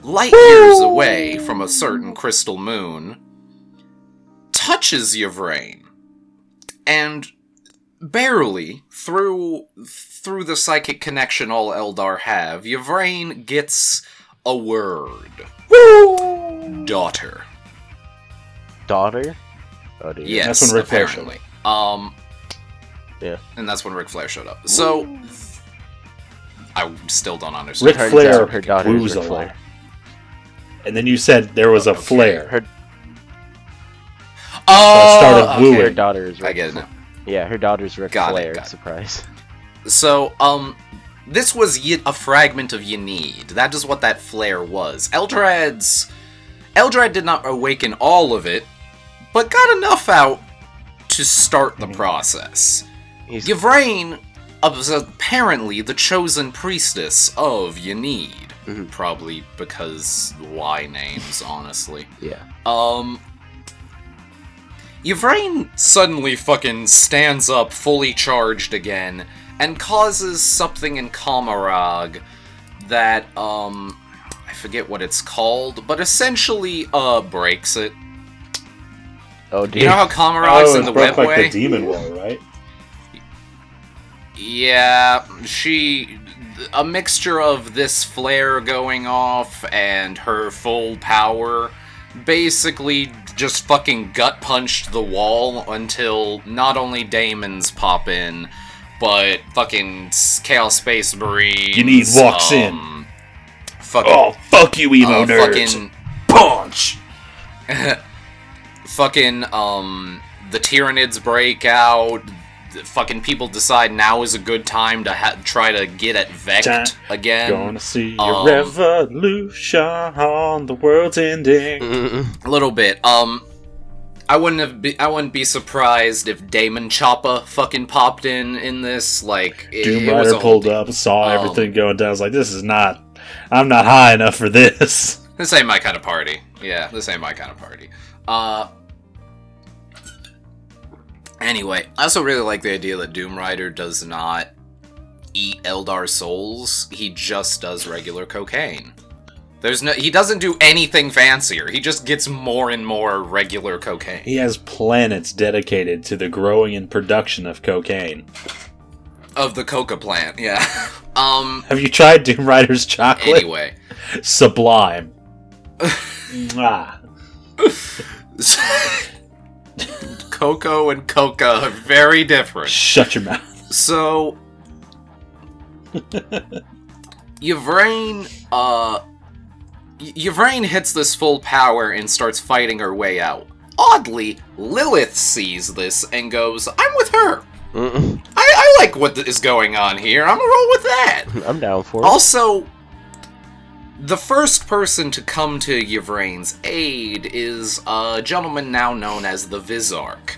light years away from a certain crystal moon touches your brain. And barely through through the psychic connection all Eldar have, Yvrain gets a word. Daughter. Daughter? Oh, dear. Yes, That's when Ric Flair showed apparently. Um, Yeah. and that's when Ric Flair showed up. So, I still don't understand. Turns Flair out her daughter Ric Flair. And then you said there was a flare. Her, Oh, started okay. wooing. her daughter is Ric I get it Flair. now. Yeah, her daughter's Ric Got it, Flair. got it. Surprise. So, um, this was y- a fragment of Ynnead. That is what that flare was. Eldrad's. Eldrad did not awaken all of it, but got enough out to start the process. He's Yvrain was apparently the chosen priestess of Ynnead. Mhm. Probably because why names, honestly. yeah. Um. Yvrain suddenly fucking stands up fully charged again and causes something in Commorragh that, um. I forget what it's called, but essentially, uh, breaks it. Oh You know how Commorragh's oh, in it's the broke like webway? the demon wall, right? Yeah, she. A mixture of this flare going off and her full power basically just fucking gut punched the wall until not only Daemons pop in, but fucking Chaos Space Marines. You need walks in. um, Fucking. Oh, fuck you, emo uh, nerds! fucking Punch! [LAUGHS] fucking um the Tyranids break out. Fucking people decide now is a good time to ha- try to get at Vect Time. again. Gonna see um, your revolution on the world's ending. [LAUGHS] A little bit. Um, I wouldn't have. Be- I wouldn't be surprised if Damon Choppa fucking popped in in this. Like it, Doom it was Rider pulled up, saw Um, everything going down. I was like, this is not. I'm not high enough for this. [LAUGHS] This ain't my kind of party. Yeah, this ain't my kind of party. Uh. Anyway, I also really like the idea that Doom Rider does not eat Eldar souls. He just does regular cocaine. There's no. He doesn't do anything fancier. He just gets more and more regular cocaine. He has planets dedicated to the growing and production of cocaine. Of the coca plant, yeah. [LAUGHS] um. Have you tried Doom Rider's chocolate? Anyway. Sublime. [LAUGHS] [LAUGHS] Coco and Coca are very different. Shut your mouth. So, [LAUGHS] Yvrain, uh, Yvrain hits this full power and starts fighting her way out. Oddly, Lilith sees this and goes, "I'm with her. Mm-mm. I, I like what is going on here. I'm gonna roll with that." I'm down for it. Also, the first person to come to Yvrain's aid is a gentleman now known as the Visarch.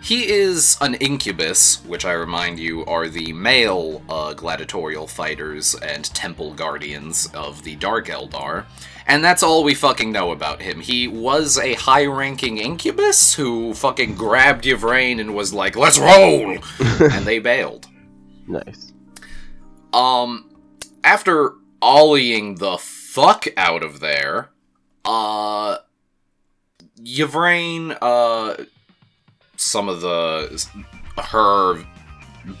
He is an incubus, which I remind you are the male uh, gladiatorial fighters and temple guardians of the Dark Eldar. And that's all we fucking know about him. He was a high ranking incubus who fucking grabbed Yvrain and was like, let's roll! [LAUGHS] and they bailed. nice. Um, after ollieing the fuck out of there, uh, Yvrain, uh, some of the her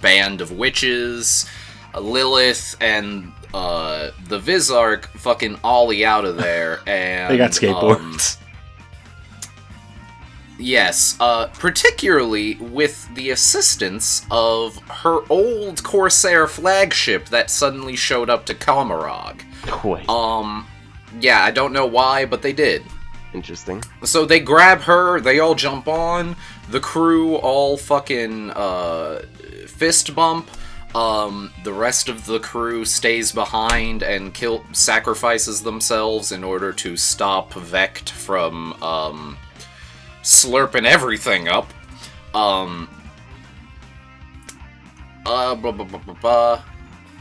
band of witches, Lilith, and uh, the Visarch fucking ollie out of there, [LAUGHS] and They got um, skateboards. Yes, uh, particularly with the assistance of her old Corsair flagship that suddenly showed up to Commorragh. Wait. Um, yeah, I don't know why, but they did. Interesting. So they grab her, they all jump on, the crew all fucking, uh, fist bump. Um, the rest of the crew stays behind and kill sacrifices themselves in order to stop Vect from, um, slurping everything up. Um. Uh, blah, blah, blah, blah, blah.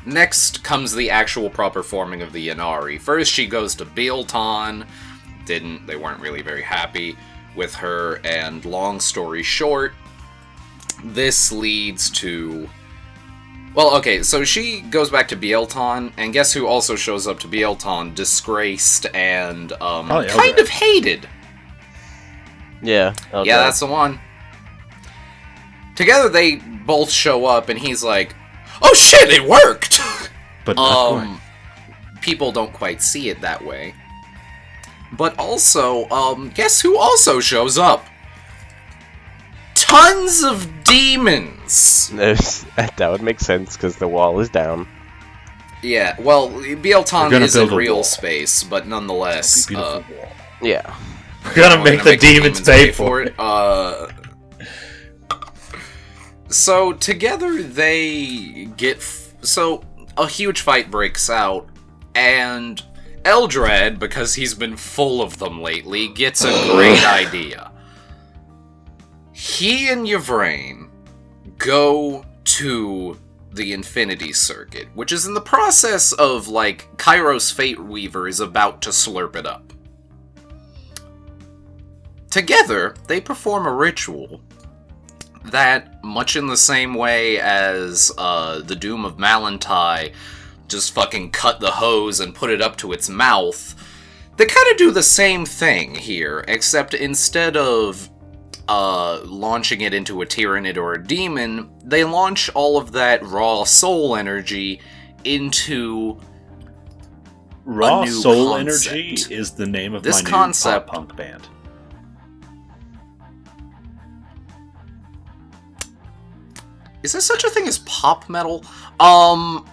Next comes the actual proper forming of the Ynnari. First, she goes to Biel-Tan. Didn't. They weren't really very happy with her. And long story short, this leads to. Well, okay, so she goes back to Biel-Tan, and guess who also shows up to Biel-Tan? Disgraced and um, Probably kind Eldrad. of hated. Yeah. Oh, Yeah, that's the one. together they both show up, and he's like, "Oh shit, it worked!" [LAUGHS] But not quite. um, people don't quite see it that way. But also, um, guess who also shows up? Tons of demons. There's, [LAUGHS] that would make sense because the wall is down. Yeah, well, We're Biel-Tan gonna is in a real wall. space, but nonetheless, Beautiful uh, wall. Yeah. We're gonna we're make gonna the demons pay for it. Uh, so together they get f- so a huge fight breaks out, and Eldrad, because he's been full of them lately, gets a great [SIGHS] idea. He and Yvrain go to the Infinity Circuit, which is in the process of like Kairos Fateweaver is about to slurp it up. Together, they perform a ritual that, much in the same way as uh, the Doom of Malan'tai just fucking cut the hose and put it up to its mouth, they kind of do the same thing here, except instead of uh, launching it into a Tyranid or a demon, they launch all of that raw soul energy into Raw Soul concept. Energy is the name of This my concept- punk band. Is there such a thing as pop metal? Um,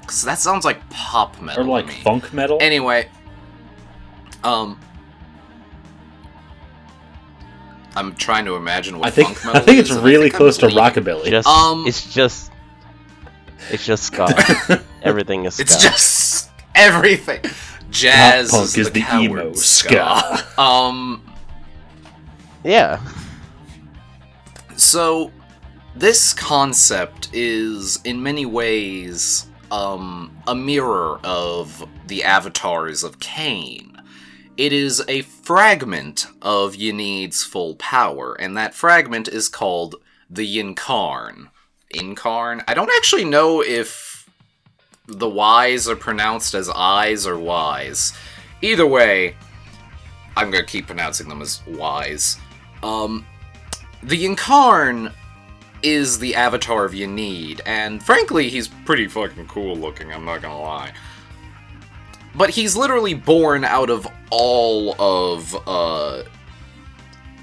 because that sounds like pop metal. Or to like me. funk metal. Anyway, um, I'm trying to imagine what I think funk [LAUGHS] metal I think it's is, really think close to rockabilly. Just Um, it's just it's just ska. [LAUGHS] Everything is ska. It's just everything. Jazz Pop punk is the coward emo ska. Um, yeah. So, this concept is in many ways um, a mirror of the avatars of Cain. It is a fragment of Ynnead's full power, and that fragment is called the Yncarne. Yncarne? I don't actually know if the Y's are pronounced as I's or Y's. Either way, I'm gonna keep pronouncing them as Y's. Um, the Yncarne is the avatar of Ynnead, and frankly, he's pretty fucking cool looking, I'm not gonna lie. But he's literally born out of all of, uh,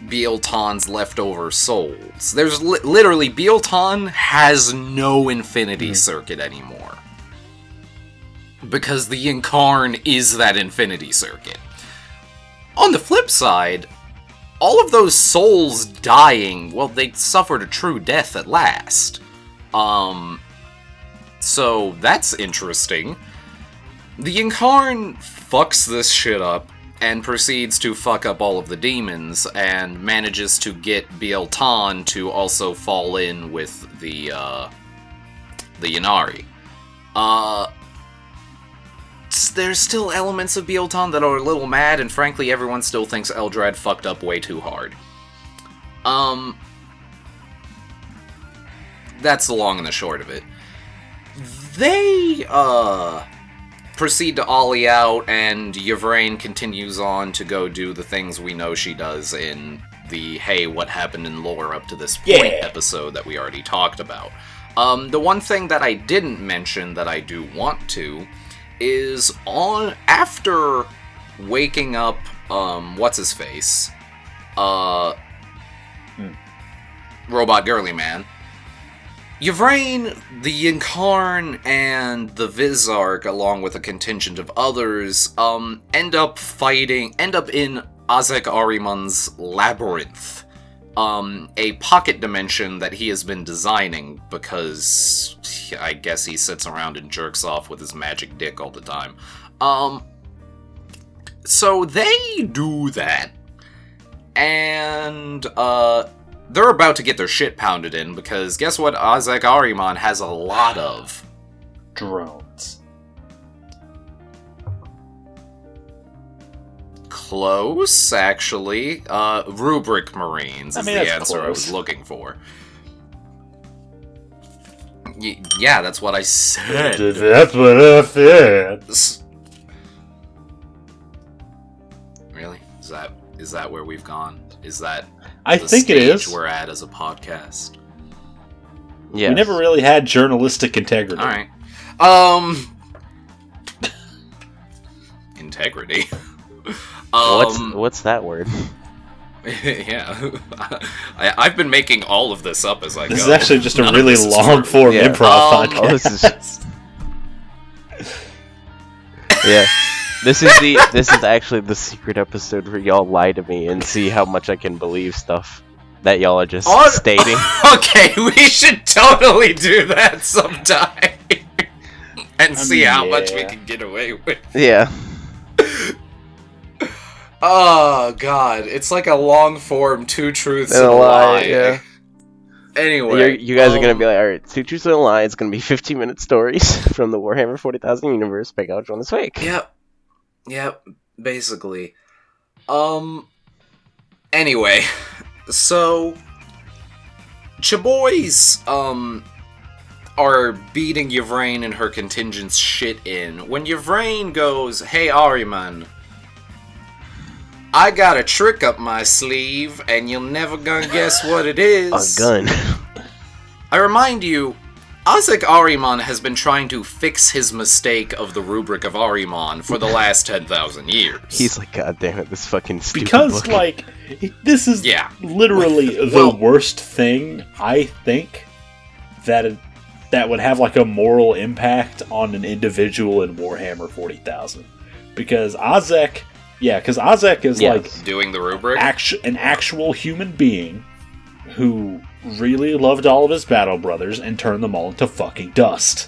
Biel-Tan's leftover souls. There's li- literally, Biel-Tan has no infinity circuit anymore. Because the Yncarne is that infinity circuit. On the flip side, all of those souls dying, well, they suffered a true death at last. Um, so that's interesting. The Yncarne fucks this shit up and proceeds to fuck up all of the demons and manages to get Biel-Tan to also fall in with the, uh, the Ynnari. Uh, there's still elements of Biel-Tan that are a little mad, and frankly, everyone still thinks Eldrad fucked up way too hard. Um, that's the long and the short of it. They, uh, proceed to ollie out, and Yvrain continues on to go do the things we know she does in the hey, what happened in lore up to this point Yeah. episode that we already talked about. Um, the one thing that I didn't mention that I do want to is on after waking up um what's his face uh robot girly man Yvrain, the Yncarne, and the Visarch, along with a contingent of others, um, end up fighting, end up in Ahzek Ahriman's labyrinth, um, a pocket dimension that he has been designing because I guess he sits around and jerks off with his magic dick all the time. Um, so they do that, and uh, they're about to get their shit pounded in because guess what? Ahzek Ahriman has a lot of. Drones. Close, actually. Uh, rubric Marines I is mean, the that's answer I was looking for. Y- yeah, that's what I said. That's what I said. Really? Is that is that where we've gone? Is that I the think it stage is. we're at as a podcast. Yeah. We never really had journalistic integrity. All right. Um. [LAUGHS] Integrity. [LAUGHS] What's um. what's that word? [LAUGHS] yeah. [LAUGHS] I, I've been making all of this up as I This go. This is actually just a [LAUGHS] None of really long form Yeah. improv Um, podcast. Oh, this is just... yeah. This is the this is actually the secret episode where y'all lie to me and see how much I can believe stuff that y'all are just On- stating. okay, we should totally do that sometime. and see how much we can get away with. Yeah. Oh god, it's like a long form two truths And and, a lie, lie. yeah. Anyway, You're, you guys are gonna um, be like, all right, two truths and a lie. It's gonna be [LAUGHS] 15 minute stories [LAUGHS] from the Warhammer 40,000 universe. Pick out which one is fake. Yep. Yep, basically. Um anyway, [LAUGHS] so Chaboys um are beating Yvrain and her contingent's shit in. When Yvrain goes, "Hey Ahriman, I got a trick up my sleeve and you'll never gonna guess what it [LAUGHS] is." A gun. I remind you, Ahzek Ahriman has been trying to fix his mistake of the rubric of Ahriman for the last 10,000 years. He's like, God damn it, this fucking stupid because book." like this is Yeah. literally [LAUGHS] the worst thing I think that it, that would have like a moral impact on an individual in Warhammer 40,000 because Ahzek yeah because Ahzek is Yes. like Doing the rubric? actu- an actual human being who really loved all of his battle brothers and turned them all into fucking dust.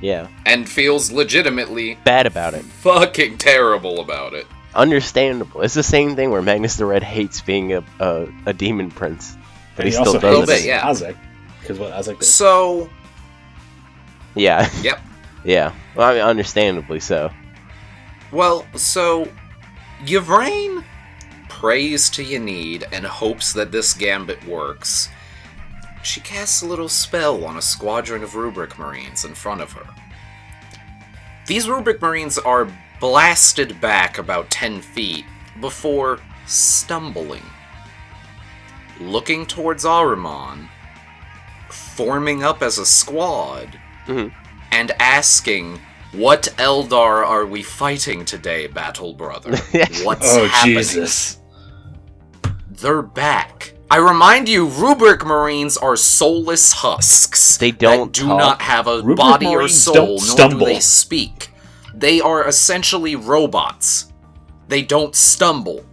yeah, and feels legitimately bad about it. fucking terrible about it. Understandable. It's the same thing where Magnus the Red hates being a a, a demon prince, but And he, he, still also does Little it. bit, yeah. Ahzek because what Ahzek did. So, Yeah, yep. [LAUGHS] yeah. Well, I mean, understandably so. Well, so Yvrain prays to Ynnead and hopes that this gambit works. She casts a little spell on a squadron of Rubric Marines in front of her. These Rubric Marines are blasted back about 10 feet before stumbling, looking towards Ahriman, forming up as a squad, Mhm. And asking, What Eldar are we fighting today, Battle Brother? [LAUGHS] What's Oh happening? Jesus! They're back. I remind you, Rubric Marines are soulless husks. They don't that do talk. not have a Rubric body or Marines soul, don't nor stumble. do they speak. They are essentially robots. They don't stumble.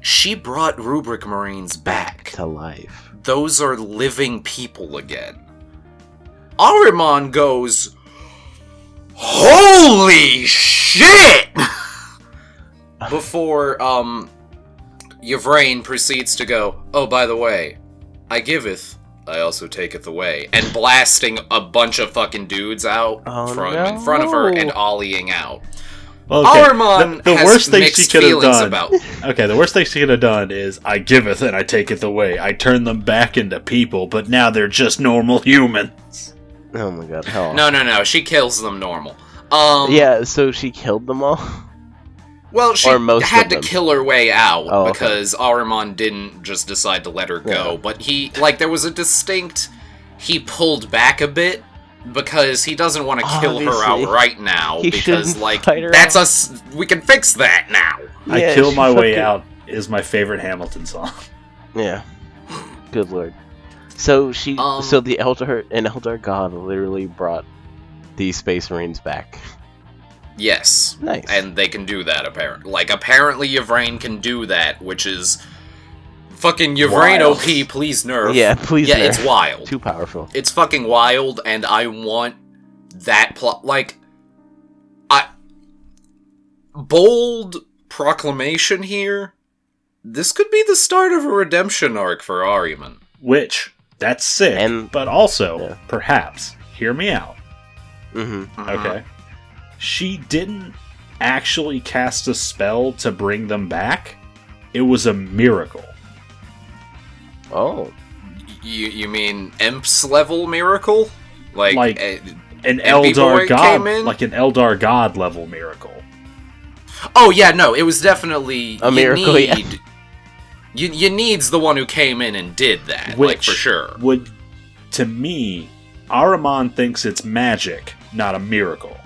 She brought Rubric Marines back. To life. Those are living people again. Ahriman goes, Holy shit! [LAUGHS] Before, um, Yvrain proceeds to go, Oh, by the way, I giveth, I also taketh away. And blasting a bunch of fucking dudes out Oh, from in front of her and ollieing out. Well, okay, the, the has worst thing she could have done. about. [LAUGHS] Okay, the worst thing she could have done is I giveth and I taketh away. I turn them back into people, but now they're just normal humans. Oh my god, hell. No, no, no. She kills them normal. Um, Yeah, so she killed them all? Well, she most had to kill her way out Oh, okay. because Ahriman didn't just decide to let her go. Yeah. But he, like, there was a distinct. He pulled back a bit because he doesn't want to kill her out right now He because, shouldn't like, that's out. us. We can fix that now. I kill my way fucking- out is my favorite Hamilton song. Yeah. Good lord. So she, Um, so the elder, an elder god literally brought these Space Marines back. Yes. Nice. And they can do that, apparently. Like, apparently Yvrain can do that, which is. Fucking Yvrain Wild. OP, please nerf. yeah, please. Yeah, nerf. it's wild. Too powerful. it's fucking wild and i want that plot like i bold proclamation here this could be the start of a redemption arc for Ahriman. Which, that's sick, And- but also, Yeah. perhaps, hear me out, hmm okay? She didn't actually cast a spell to bring them back, it was a miracle. Oh, You you mean Imps level miracle? Like, Like- eh, An Eldar god, like an Eldar god level miracle. Oh yeah, no, it was definitely A you miracle, yeah. Need, You you needs the one who came in and did that, Which like for sure. would, to me, Ahriman thinks it's magic, not a miracle,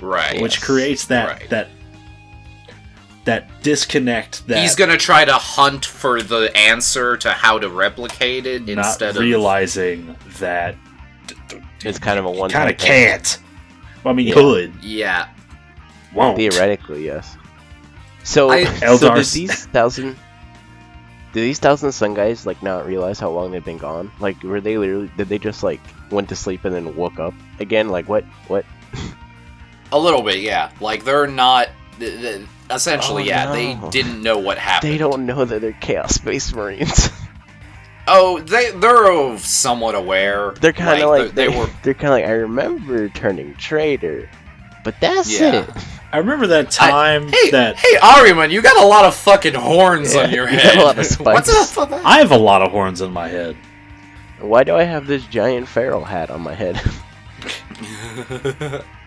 Right. which creates that Right. that that disconnect that He's gonna try to hunt for the answer to how to replicate it not instead of realizing that It's kind of a one. kind of can't. Well, I mean, Yeah. could yeah. won't. Theoretically, yes. So, I- so did these thousand, did these thousand sun guys like not realize how long they've been gone? Like, were they literally? Did they just like went to sleep and then woke up again? Like, what? What? [LAUGHS] A little bit, yeah. Like they're not. th- th- Essentially, Oh, yeah, no. they didn't know what happened. They don't know that they're Chaos Space Marines. [LAUGHS] Oh, they they're somewhat aware. they're kind of like, they, they, were. They're kind of like I remember turning traitor, but that's Yeah. it. I remember that time Hey, that hey, Ahriman, you got a lot of fucking horns Yeah, on your [LAUGHS] you got head. a lot of spikes. What's up with that? I have a lot of horns on my head. Why do I have this giant feral hat on my head? [LAUGHS]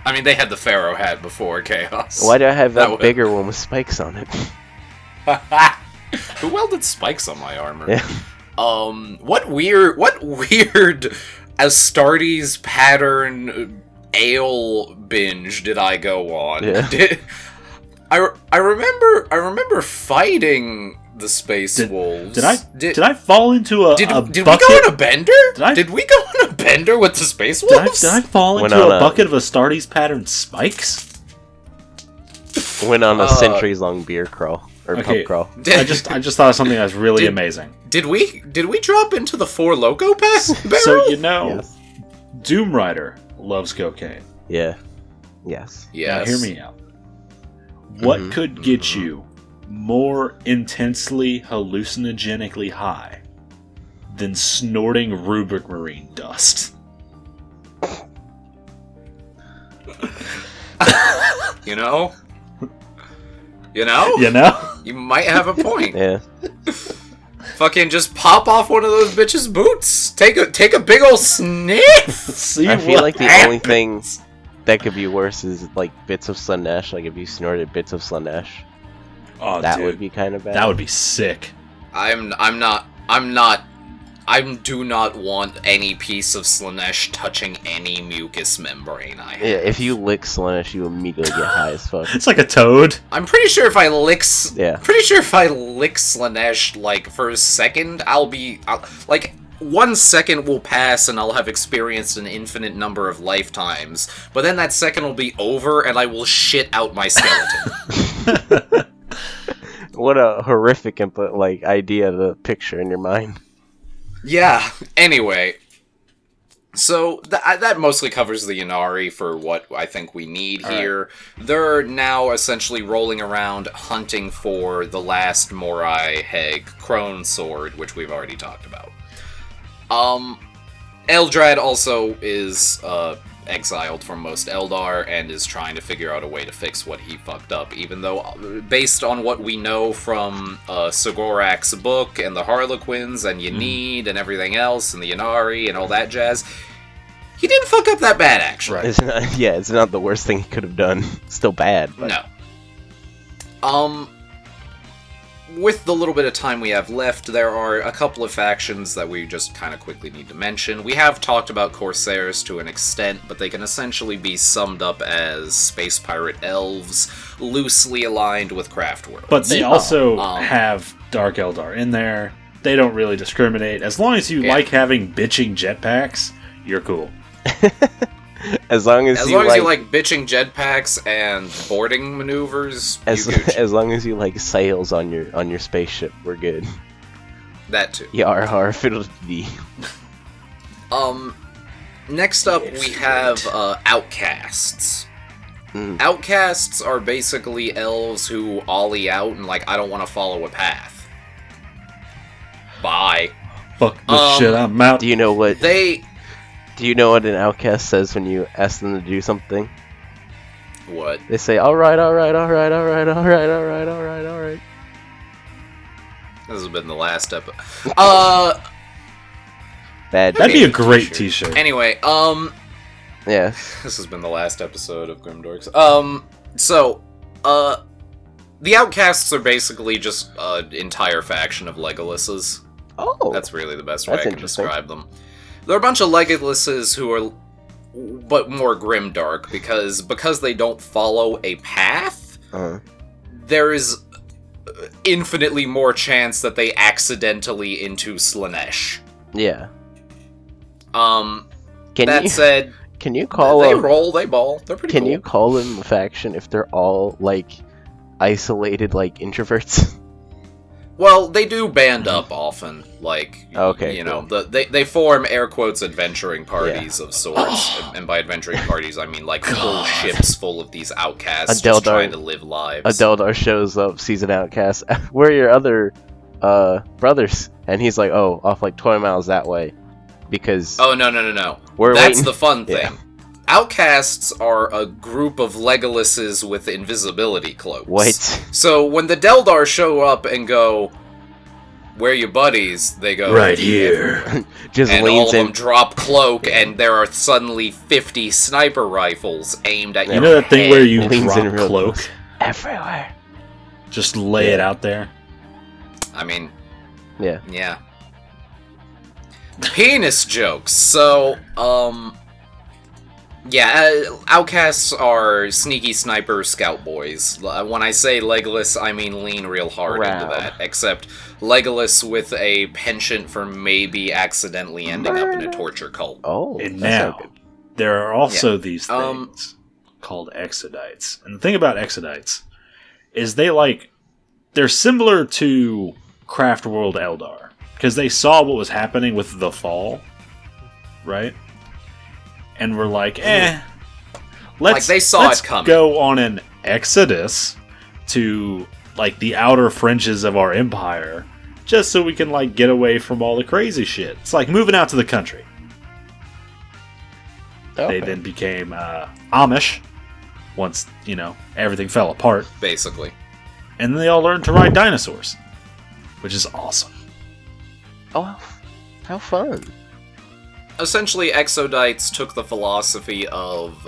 I mean, they had the Pharaoh hat before Chaos. Why do I have That that would- bigger one with spikes on it? [LAUGHS] Who welded spikes on my armor? Yeah. Um, what weird, what weird Astartes pattern ale binge did I go on? Yeah. [LAUGHS] Did, I, I remember I remember fighting the space Did- wolves. Did I did, did, I fall into a, did, a did we bucket? go on a bender? Did I- Did we go on a bender with the space did, I, wolves? did I fall Went into a a- bucket of Astartes pattern spikes? Went on a Uh, centuries long beer crawl or Okay. pub crawl. Did, I just I just thought of something that was really Did- amazing. did we did we drop into the four loco pass [LAUGHS] barrel? So you know, Yes. Doom Rider loves cocaine. Yeah. Yes. yes. Now hear me out. What Mhm, could get you more intensely hallucinogenically high than snorting Rubric Marine dust? You know. You know. You know? You might have a point. Yeah. [LAUGHS] Fucking just pop off one of those bitches' boots. Take a take a big old sniff. [LAUGHS] See I feel what like the only thing that could be worse is like bits of Slaanesh. Like if you snorted bits of Slaanesh, Oh, that dude, would be kind of bad. that would be sick. I'm I'm not I'm not I do not want any piece of Slaanesh touching any mucous membrane I have. Yeah, if you lick Slaanesh, you immediately get high as fuck. [LAUGHS] It's like a toad. I'm pretty sure if I lick s- Yeah. pretty sure if I lick Slaanesh like for a second, I'll be I'll, like one second will pass and I'll have experienced an infinite number of lifetimes, but then that second will be over and I will shit out my skeleton. [LAUGHS] [LAUGHS] What a horrific input, like idea to picture in your mind. Yeah. Anyway, so th- that mostly covers the Ynnari for what I think we need All right. here. They're now essentially rolling around hunting for the last Morai Heg Crone sword, which we've already talked about. Um, Eldrad also is uh, exiled from most Eldar and is trying to figure out a way to fix what he fucked up. Even though, uh, based on what we know from uh, Cegorach's book and the Harlequins and Ynnead and everything else and the Ynnari and all that jazz, he didn't fuck up that bad, actually. It's not, [LAUGHS] yeah, it's not the worst thing he could have done. [LAUGHS] Still bad, but No. Um, with the little bit of time we have left, there are a couple of factions that we just kind of quickly need to mention. We have talked about Corsairs to an extent, but they can essentially be summed up as space pirate elves, loosely aligned with Craftworld. But they Yeah. also Um, have Dark Eldar in there. They don't really discriminate. As long as you Yeah. like having bitching jetpacks, you're cool. [LAUGHS] [LAUGHS] as long as, as you long like, as you like bitching jetpacks and boarding maneuvers, as, you [LAUGHS] as long as you like sails on your on your spaceship, we're good. that too. Yar har fiddle dee. Um, next up we have uh, outcasts. Mm. Outcasts are basically elves who ollie out and like I don't want to follow a path. Bye. Fuck this Um, shit, I'm out. Do you know what? They Do you know what an outcast says when you ask them to do something? what? They say, "All right, all right, all right, all right, all right, all right, all right, all right." This has been the last episode. [LAUGHS] Uh, Bad. That'd be a great t-shirt. t-shirt. anyway, um, yeah. this has been the last episode of Grimdorks. Um, so Uh, the outcasts are basically just an entire faction of Legolases. Oh, That's really the best way I can describe them. They're a bunch of Legolases who are, but more grimdark because because they don't follow a path. uh, There is infinitely more chance that they accidentally into Slaanesh. yeah. Um, Can that you said, [LAUGHS] can you call they them? roll, they ball. They're pretty Can cool. you call them a faction if they're all like isolated, like introverts? [LAUGHS] Well, they do band up often, like Okay, you know, the, they they form air quotes adventuring parties of sorts, [GASPS] and, and by adventuring parties I mean like full ships full of these outcasts A just trying to live A lives. Deldar shows up, sees an outcast. [LAUGHS] Where are your other uh, brothers? And he's like, oh, off like 20 miles that way, because oh no no no no! we're That's waiting. the fun thing. Yeah. Outcasts are a group of Legolases with invisibility cloaks. Wait, So when the Deldar show up and go, "Where your buddies?" They go Right here. [LAUGHS] just and all leans of them in. drop cloak, and there are suddenly fifty sniper rifles aimed at You You know that thing where you Leans in drop real cloak? close. everywhere. Just lay it out there. I mean, Yeah. yeah. Penis jokes. So, um, yeah, uh, outcasts are sneaky sniper scout boys. Uh, When I say Legolas, I mean lean real hard into that. Except Legolas with a penchant for maybe accidentally ending up in a torture cult. Oh, And now not there are also these things Um, called exodites. And the thing about exodites is they like they're similar to Craft World Eldar because they saw what was happening with the fall, right? And we're like, eh, let's they saw let's it coming. go on an exodus to like the outer fringes of our empire, just so we can like get away from all the crazy shit. It's like moving out to the country. They then became uh, Amish once, you know, everything fell apart. Basically. And then they all learned to ride dinosaurs, which is awesome. Oh, how fun! Essentially exodites took the philosophy of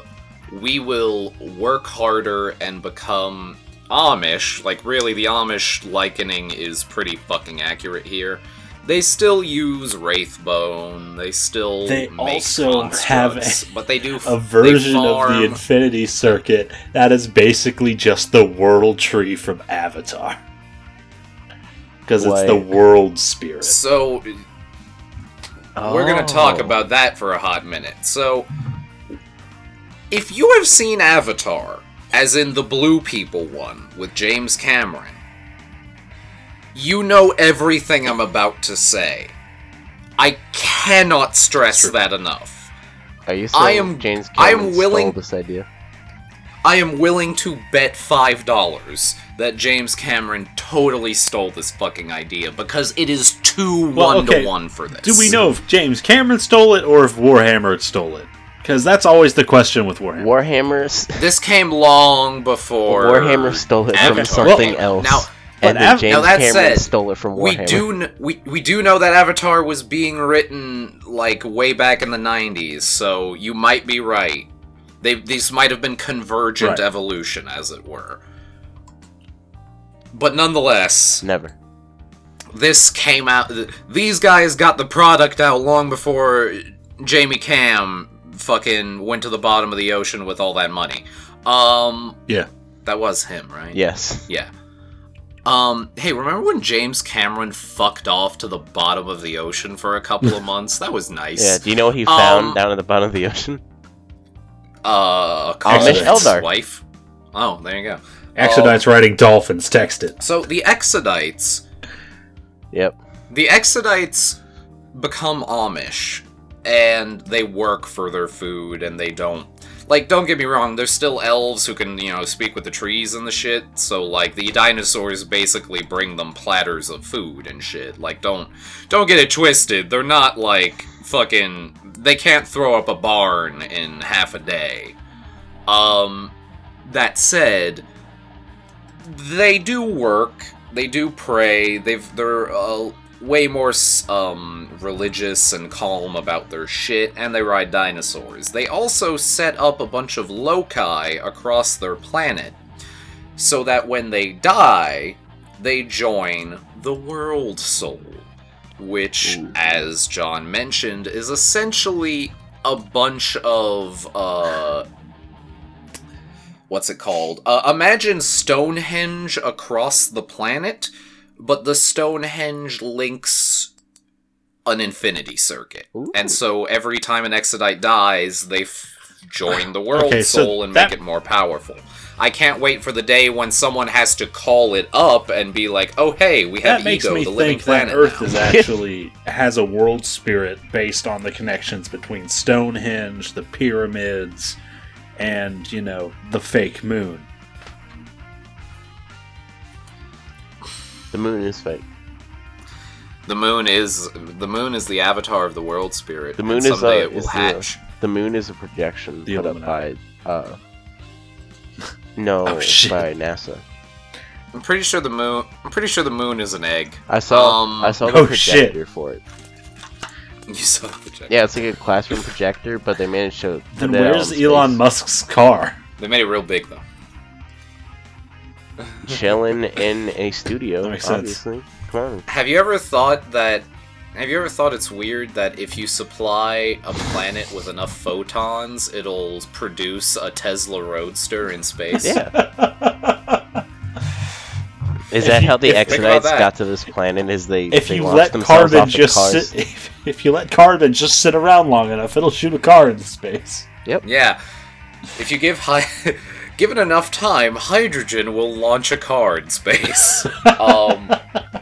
we will work harder and become amish like really the amish likening is pretty fucking accurate here they still use wraithbone they still They make also have constructs, but they do [LAUGHS] A version of the Infinity Circuit that is basically just the World Tree from Avatar. Because it's the world spirit. so We're going to talk Oh. about that for a hot minute. So, if you have seen Avatar, as in the Blue People one with James Cameron, you know everything I'm about to say. I cannot stress that enough. Are you saying I am- James I am Cameron willing- stole this idea? I am willing to bet $5 that James Cameron totally stole this fucking idea because it is too Well, one okay. to one for this. Do we know if James Cameron stole it or if Warhammer stole it? Because that's always the question with Warhammer. Warhammer, This came long before Warhammer stole it from something came. else, Now, and but then James now that Cameron said, stole it from we do kn- we we do know that Avatar was being written like way back in the '90s, so you might be right. They these might have been convergent Right. evolution, as it were. But nonetheless, Never. this came out. These guys got the product out long before Jamie Cam fucking went to the bottom of the ocean with all that money. Um, Yeah. that was him, right? Yes. Yeah. Um, hey, remember when James Cameron fucked off to the bottom of the ocean for a couple of [LAUGHS] months? That was nice. Yeah. Do you know what he found Um, down at the bottom of the ocean? Uh, Amish Carl's Eldar. wife. Oh, there you go. Exodites riding dolphins, text it. So the Exodites, Yep. the Exodites become Amish, and they work for their food, and they don't. Like, don't get me wrong, there's still elves who can, you know, speak with the trees and the shit. So, like, the dinosaurs basically bring them platters of food and shit. Like, don't, don't get it twisted. They're not like fucking. They can't throw up a barn in half a day. Um, that said, they do work. They do pray. They've they're uh, way more um, religious and calm about their shit, and they ride dinosaurs. They also set up a bunch of loci across their planet. so that when they die, they join the World Soul, which, Ooh. as John mentioned, is essentially a bunch of uh what's it called? Uh, imagine Stonehenge across the planet, but the Stonehenge links an infinity circuit. Ooh. And so every time an Exodite dies, they f- join the world Okay, so soul and that- make it more powerful. I can't wait for the day when someone has to call it up and be like, "Oh, hey, we have That makes ego, me the living think that planet Earth now." is [LAUGHS] actually has a world spirit based on the connections between Stonehenge, the pyramids, and you know the fake moon. The moon is fake. The moon is the moon is the avatar of the world spirit. The moon and is someday a- it will is the- hatch. The moon is a projection The put up by uh no Oh, shit. by NASA. I'm pretty sure the moon. I'm pretty sure the moon is an egg. I saw Um, I saw the oh, shit. projector for it. You saw the projector. Yeah, it's like a classroom projector, but they managed to. put Then where's Elon space. Musk's car? They made it real big though. Chilling in a studio, That makes sense. Come on. Have you ever thought that? Have you ever thought it's weird that if you supply a planet with enough photons, it'll produce a Tesla Roadster in space? Yeah. [LAUGHS] Is that you- how the if- Think Exodites got to this planet? Is they if they you let carbon the just cars? sit, [LAUGHS] if, if you let carbon just sit around long enough, it'll shoot a car into space. Yep. Yeah. If you give hi- [LAUGHS] given enough time, hydrogen will launch a car in space. um, that,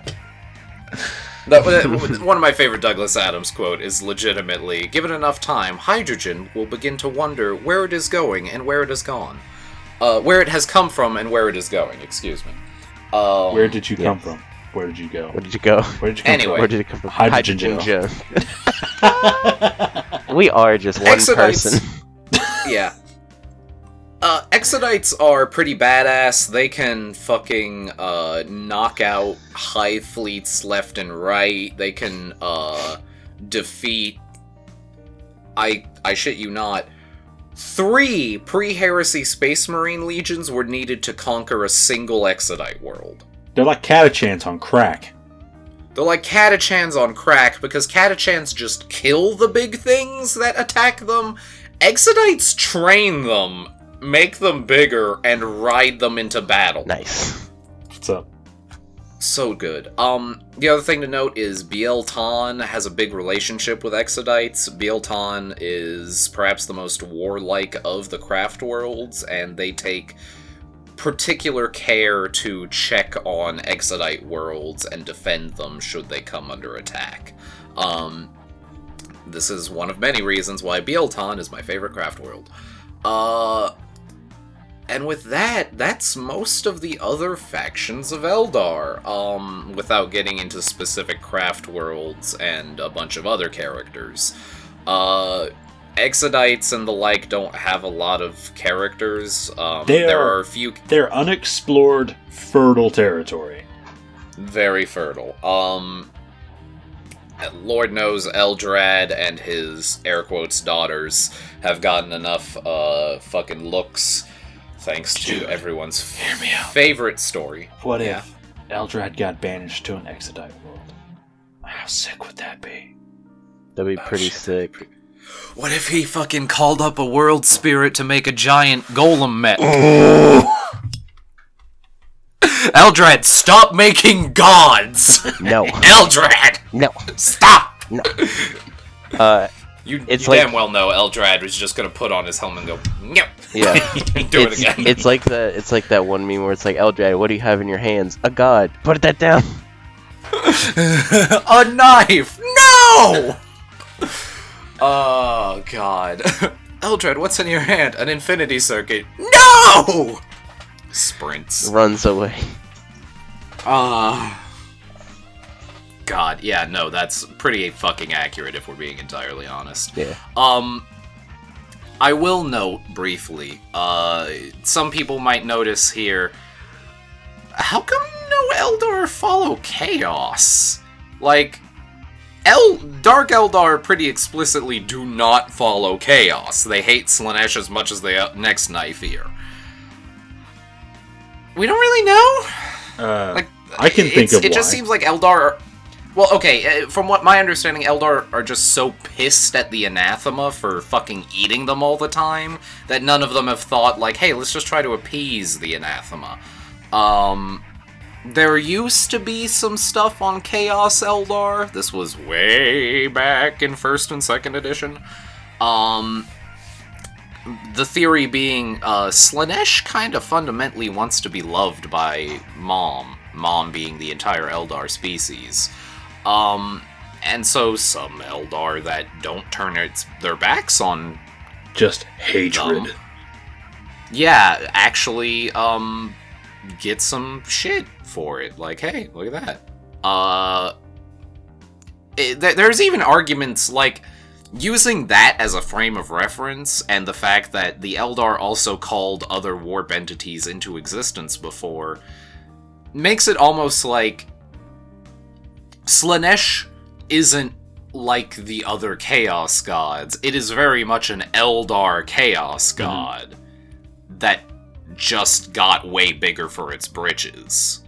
that- [LAUGHS] one of my favorite Douglas Adams quote is legitimately, given enough time, hydrogen will begin to wonder where it is going and where it has gone. Uh, where it has come from and where it is going, excuse me. Um, Where did you yeah. come from? Where did you go? Where did you go? Where did you come Anyway. Where did it come from? Hydrogen Joe. [LAUGHS] we are just one Exodites- person. yeah. [LAUGHS] Uh, Exodites are pretty badass. They can fucking uh, knock out high fleets left and right. They can uh, defeat. I I shit you not. Three pre-heresy Space Marine legions were needed to conquer a single Exodite world. They're like catachans on crack. They're like Catachans on crack because Catachans just kill the big things that attack them. Exodites train them, make them bigger, and ride them into battle. Nice. What's up? So good. Um, the other thing to note is Biel-Tan has a big relationship with Exodites. Biel-Tan is perhaps the most warlike of the craft worlds, and they take particular care to check on Exodite worlds and defend them should they come under attack. Um, this is one of many reasons why Biel-Tan is my favorite craft world. Uh, and with that, that's most of the other factions of Eldar, um, without getting into specific craft worlds and a bunch of other characters. Uh, Exodites and the like don't have a lot of characters. Um, They there are- are a few They're unexplored, fertile territory. very fertile. Um, Lord knows Eldrad and his air quotes daughters have gotten enough uh fucking looks thanks to Dude, everyone's hear me out. favorite story. What Yeah. if Eldrad got banished to an Exodite world? How sick would that be? That'd be Oh, pretty shit, sick. What if he fucking called up a world spirit to make a giant golem mech? [LAUGHS] Eldrad, stop making gods! No, [LAUGHS] Eldrad, no, stop! no. Uh, You, It's you like- damn well know Eldrad was just gonna put on his helmet and go, yep. yeah. [LAUGHS] Do it it's, again. it's like the it's like that one meme where it's like Eldrad, what do you have in your hands? A god. Put that down. [LAUGHS] a knife! No! [LAUGHS] oh, God. Eldrad, what's in your hand? An infinity circuit. No! Sprints. Runs away. Ah. God, yeah, no, that's pretty fucking accurate if we're being entirely honest. Yeah. Um, I will note briefly. Uh, some people might notice here. How come no Eldar follow Chaos? Like, El Dark Eldar pretty explicitly do not follow Chaos. They hate Slaanesh as much as the uh, next knife here. we don't really know. Uh, Like I can think of It just seems like Eldar. Well, okay. uh, From what my understanding, Eldar are just so pissed at the anathema for fucking eating them all the time that none of them have thought like, "Hey, let's just try to appease the anathema." Um, there used to be some stuff on Chaos Eldar. This was way back in first and second edition. Um, the theory being uh, Slaanesh kind of fundamentally wants to be loved by Mom, Mom being the entire Eldar species. Um, and so some Eldar that don't turn its, their backs on just hatred. them, yeah, actually um, get some shit for it. Like, hey, look at that. Uh, it, th- there's even arguments like using that as a frame of reference and the fact that the Eldar also called other warp entities into existence before makes it almost like Slaanesh isn't like the other Chaos gods. It is very much an Eldar Chaos god that just got way bigger for its britches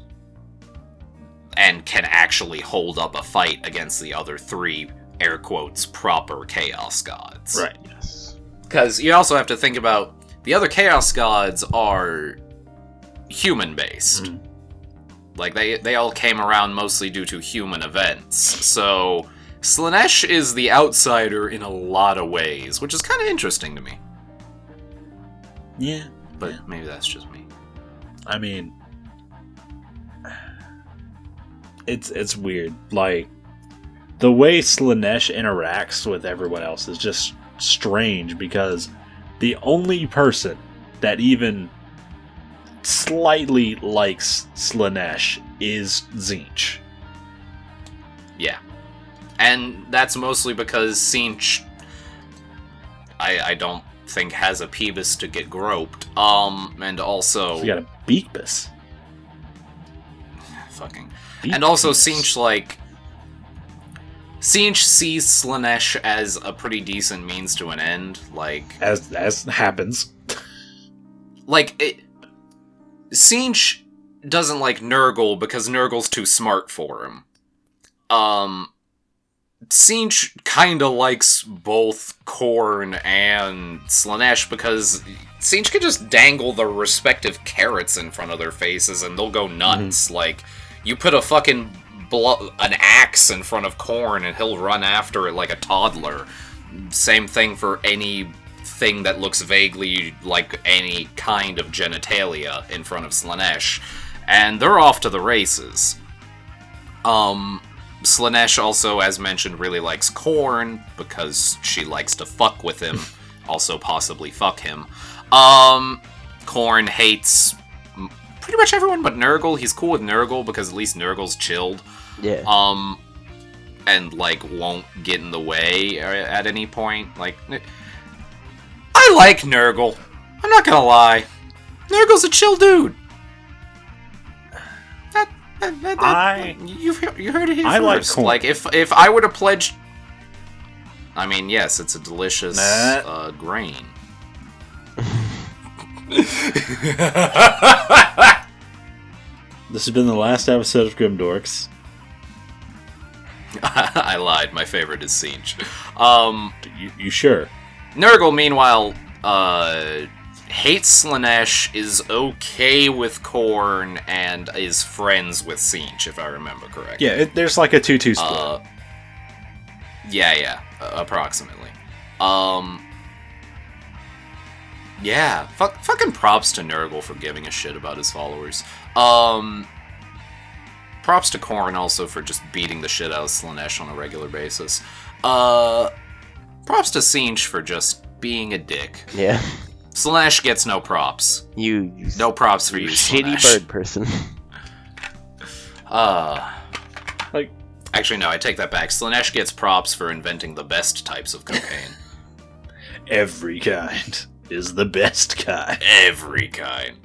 and can actually hold up a fight against the other three air quotes proper chaos gods. Right. Yes. Because you also have to think about the other chaos gods are human based. Mhm. Like they they all came around mostly due to human events. So Slaanesh is the outsider in a lot of ways, which is kind of interesting to me. Yeah. But maybe that's just me. I mean, it's it's weird. Like the way Slaanesh interacts with everyone else is just strange because the only person that even slightly likes Slaanesh is Tzeentch. Yeah. And that's mostly because Tzeentch I I don't think has a Peebus to get groped. Um and also So you got a Beakbus. fucking and also Tzeentch like Tzeentch sees Slaanesh as a pretty decent means to an end. Like as as happens. like it Tzeentch doesn't like Nurgle because Nurgle's too smart for him. Um Tzeentch kinda likes both Khorne and Slaanesh because Tzeentch can just dangle the respective carrots in front of their faces and they'll go nuts. Like, you put a fucking blo- an axe in front of Khorne and he'll run after it like a toddler. Same thing for anything that looks vaguely like any kind of genitalia in front of Slaanesh. And they're off to the races. Um, Slaanesh also, as mentioned, really likes Khorne because she likes to fuck with him. [LAUGHS] also, possibly fuck him. Um, Khorne hates pretty much everyone but Nurgle. He's cool with Nurgle because at least Nurgle's chilled. Yeah. Um, and like won't get in the way at any point. Like, I like Nurgle. I'm not gonna lie. Nurgle's a chill dude. That, that, that, I- you've you heard it here I like first. corn. Like if if I were to pledge, I mean, yes, it's a delicious Nah. uh, grain. [LAUGHS] This has been the last episode of Grimdorks. [LAUGHS] I lied. My favorite is Siege. Um, You, you sure? Nurgle, meanwhile, uh, hates Slaanesh, is okay with Khorne, and is friends with Siege, if I remember correctly. Yeah, it, there's like a two-two split. Uh, yeah, yeah, uh, approximately. Um, yeah, fuck, fucking props to Nurgle for giving a shit about his followers. Um, props to Khorne also for just beating the shit out of Slaanesh on a regular basis. Uh, props to Tzeentch for just being a dick. Yeah. Slash gets no props. You, you No props for you you, shitty Slaanesh. bird person. [LAUGHS] Uh, like, actually, no, I take that back. Slaanesh gets props for inventing the best types of cocaine. [LAUGHS] every kind is the best kind. Every kind.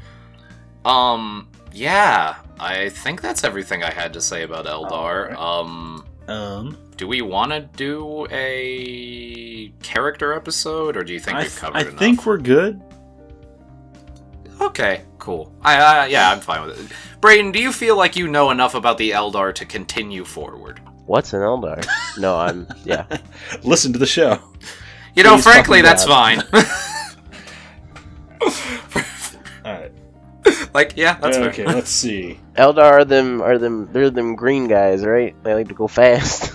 Um, yeah, I think that's everything I had to say about Eldar. Alright. Um, Um, do we want to do a character episode, or do you think I, we've th- covered I enough? think we're good. okay. Okay, cool. I, I yeah, I'm fine with it. Brayden, do you feel like you know enough about the Eldar to continue forward? What's an Eldar? No, I'm [LAUGHS] yeah. Listen to the show. You know, Please frankly, that's God. fine. [LAUGHS] [LAUGHS] All right. like, yeah, that's okay, fair. let's see. Eldar are them are them they're them green guys, right? They like to go fast.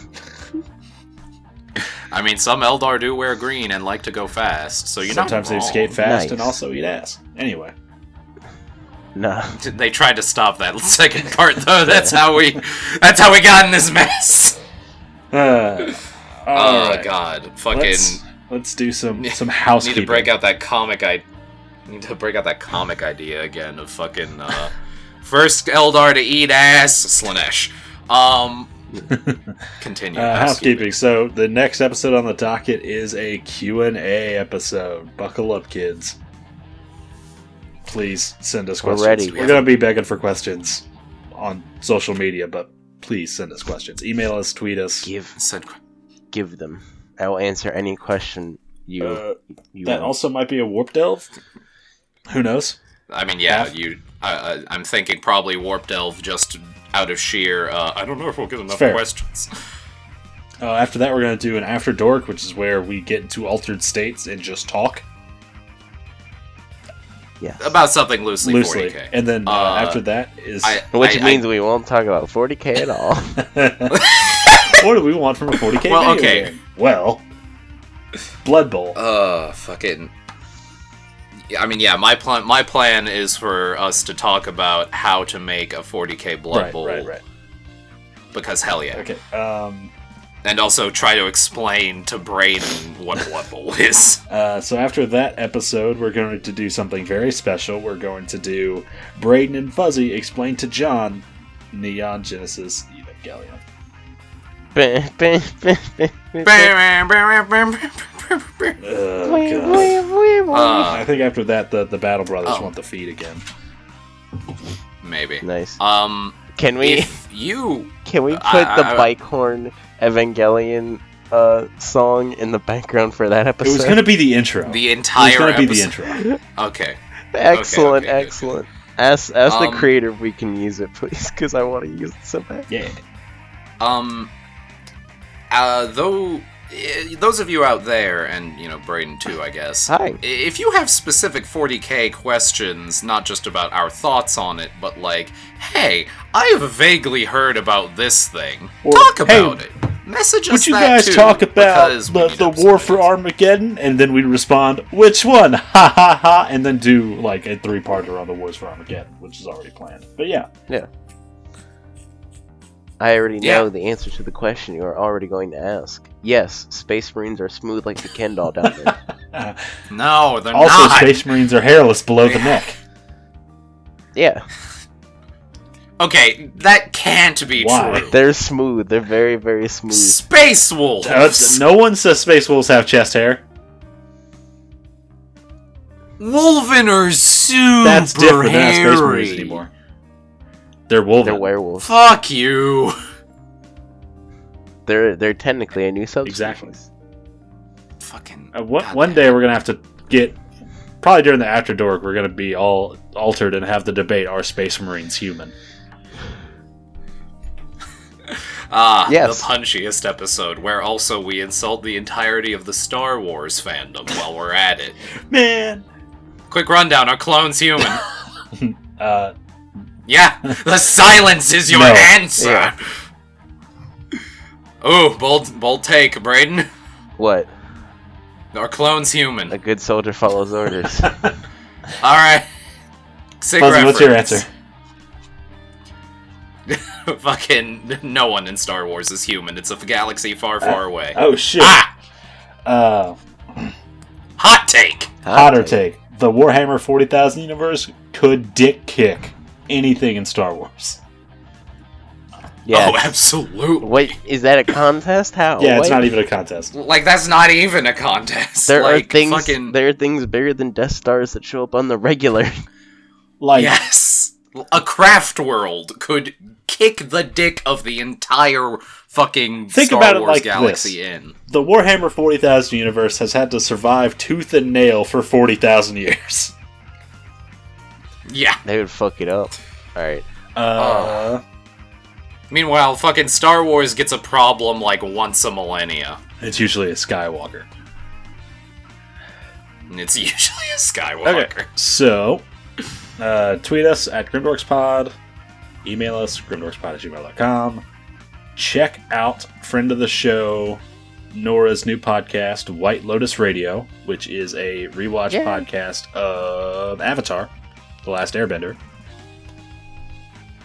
I mean, some Eldar do wear green and like to go fast, so you know. Sometimes not they skate wrong. fast and also eat ass. Anyway. No. [LAUGHS] They tried to stop that [LAUGHS] second part, though. That's how we. That's how we got in this mess. Uh, [LAUGHS] Oh all right. God, fucking. Let's, let's do some some Need to break out that comic. I need to break out that comic idea again of fucking uh, first Eldar to eat ass, Slaanesh. Um, continue. Uh, housekeeping. So the next episode on the docket is a Q&A episode. Buckle up, kids. Please send us We're questions. ready. We're going to be begging for questions on social media, but please send us questions. Email us, tweet us. Give Said- give them. I will answer any question you Uh, you that want. also might be a warp delve. Who knows? I mean, yeah, Half- you. I, I, I'm thinking probably Warp Delve just out of sheer. Uh, I don't know if we'll get enough Fair. questions. Uh, after that, we're going to do an after dork, which is where we get into altered states and just talk yeah. About something loosely, loosely. 40k. And then uh, Uh, after that is I, Which I- I- means we won't talk about 40k at all. [LAUGHS] what do we want from a 40k Well, video okay. game? Well, Blood Bowl. Uh, fucking. Yeah, I mean, yeah. My plan. My plan is for us to talk about how to make a 40k Blood right, Bowl right, right. because hell yeah, Okay. Um, and also try to explain to Braden what Blood Bowl [LAUGHS] is. uh, so after that episode, we're going to do something very special. We're going to do Braden and Fuzzy explain to John Neon Genesis Evangelion. Oh, Uh, I think after that, the, the Battle Brothers Oh. want the feed again. maybe. nice. Um, Can we if you [LAUGHS] can we put I- the I- bike horn Evangelion uh song in the background for that episode? It was going to be the intro. the entire. it was going to be the intro. [LAUGHS] Okay. excellent, okay, good, excellent. Ask ask the Um, creator if we can use it, [LAUGHS] please, because I want to use it so bad. Yeah. Um, uh, though, Eh, those of you out there, and you know, Braden too, I guess. Hi. If you have specific 40k questions, not just about our thoughts on it, but like, hey, I have vaguely heard about this thing. Or, talk "Hey, about it. Message us Would you that guys too, talk about because we the, the war for. Armageddon? And then we respond, which one? [LAUGHS] Ha ha ha! And then do like a three parter on the wars for Armageddon, which is already planned. But yeah. yeah, I already Yeah. know the answer to the question you are already going to ask. Yes, Space Marines are smooth like the Ken doll [LAUGHS] down there. No, they're also not. Also, Space Marines are hairless below the neck. yeah, Okay, that can't be Why? true. they're smooth. They're very, very smooth. Space wolves. Uh, no one says Space Wolves have chest hair. Wolven are super That's different. They're not Space hairy. Marines anymore. They're Wolven. They're werewolves. Fuck you. They're they're technically a new subspecies. Exactly. Fucking. Uh, one, one day we're gonna have to get. Probably during the after dork, we're gonna be all altered and have the debate: Are Space Marines human? [LAUGHS] Ah, Yes. the punchiest episode, where also we insult the entirety of the Star Wars fandom while we're at it. [LAUGHS] Man. Quick rundown: Are clones human? [LAUGHS] Uh, yeah, the silence is your No. answer. Yeah. Oh, bold, bold take, Braden. What? Are clones human? A good soldier follows orders. [LAUGHS] All right. Sig Fuzzy, what's your answer? [LAUGHS] Fucking no one in Star Wars is human. It's a galaxy far, far away. Oh shit. Ah, Uh, hot take. hotter take: the Warhammer Forty Thousand universe could dick kick anything in Star Wars. Yeah. Oh, absolutely. Wait, is that a contest? How? yeah, it's What? not even a contest. Like that's not even a contest. There like, are things. Fucking, There are things bigger than Death Stars that show up on the regular. [LAUGHS] Like, yes, a craft world could kick the dick of the entire fucking Think Star about it like galaxy this. in. the Warhammer Forty Thousand universe has had to survive tooth and nail for forty thousand years. Yeah. They would fuck it up. All right. Uh, Meanwhile, fucking Star Wars gets a problem like once a millennia. it's usually a Skywalker. It's [LAUGHS] usually a Skywalker. Okay, so uh, tweet us at GrimDorksPod, email us grimdorkspod at gmail.com. Check out friend of the show Nora's new podcast, White Lotus Radio, which is a rewatch Yay. podcast of Avatar, The Last Airbender.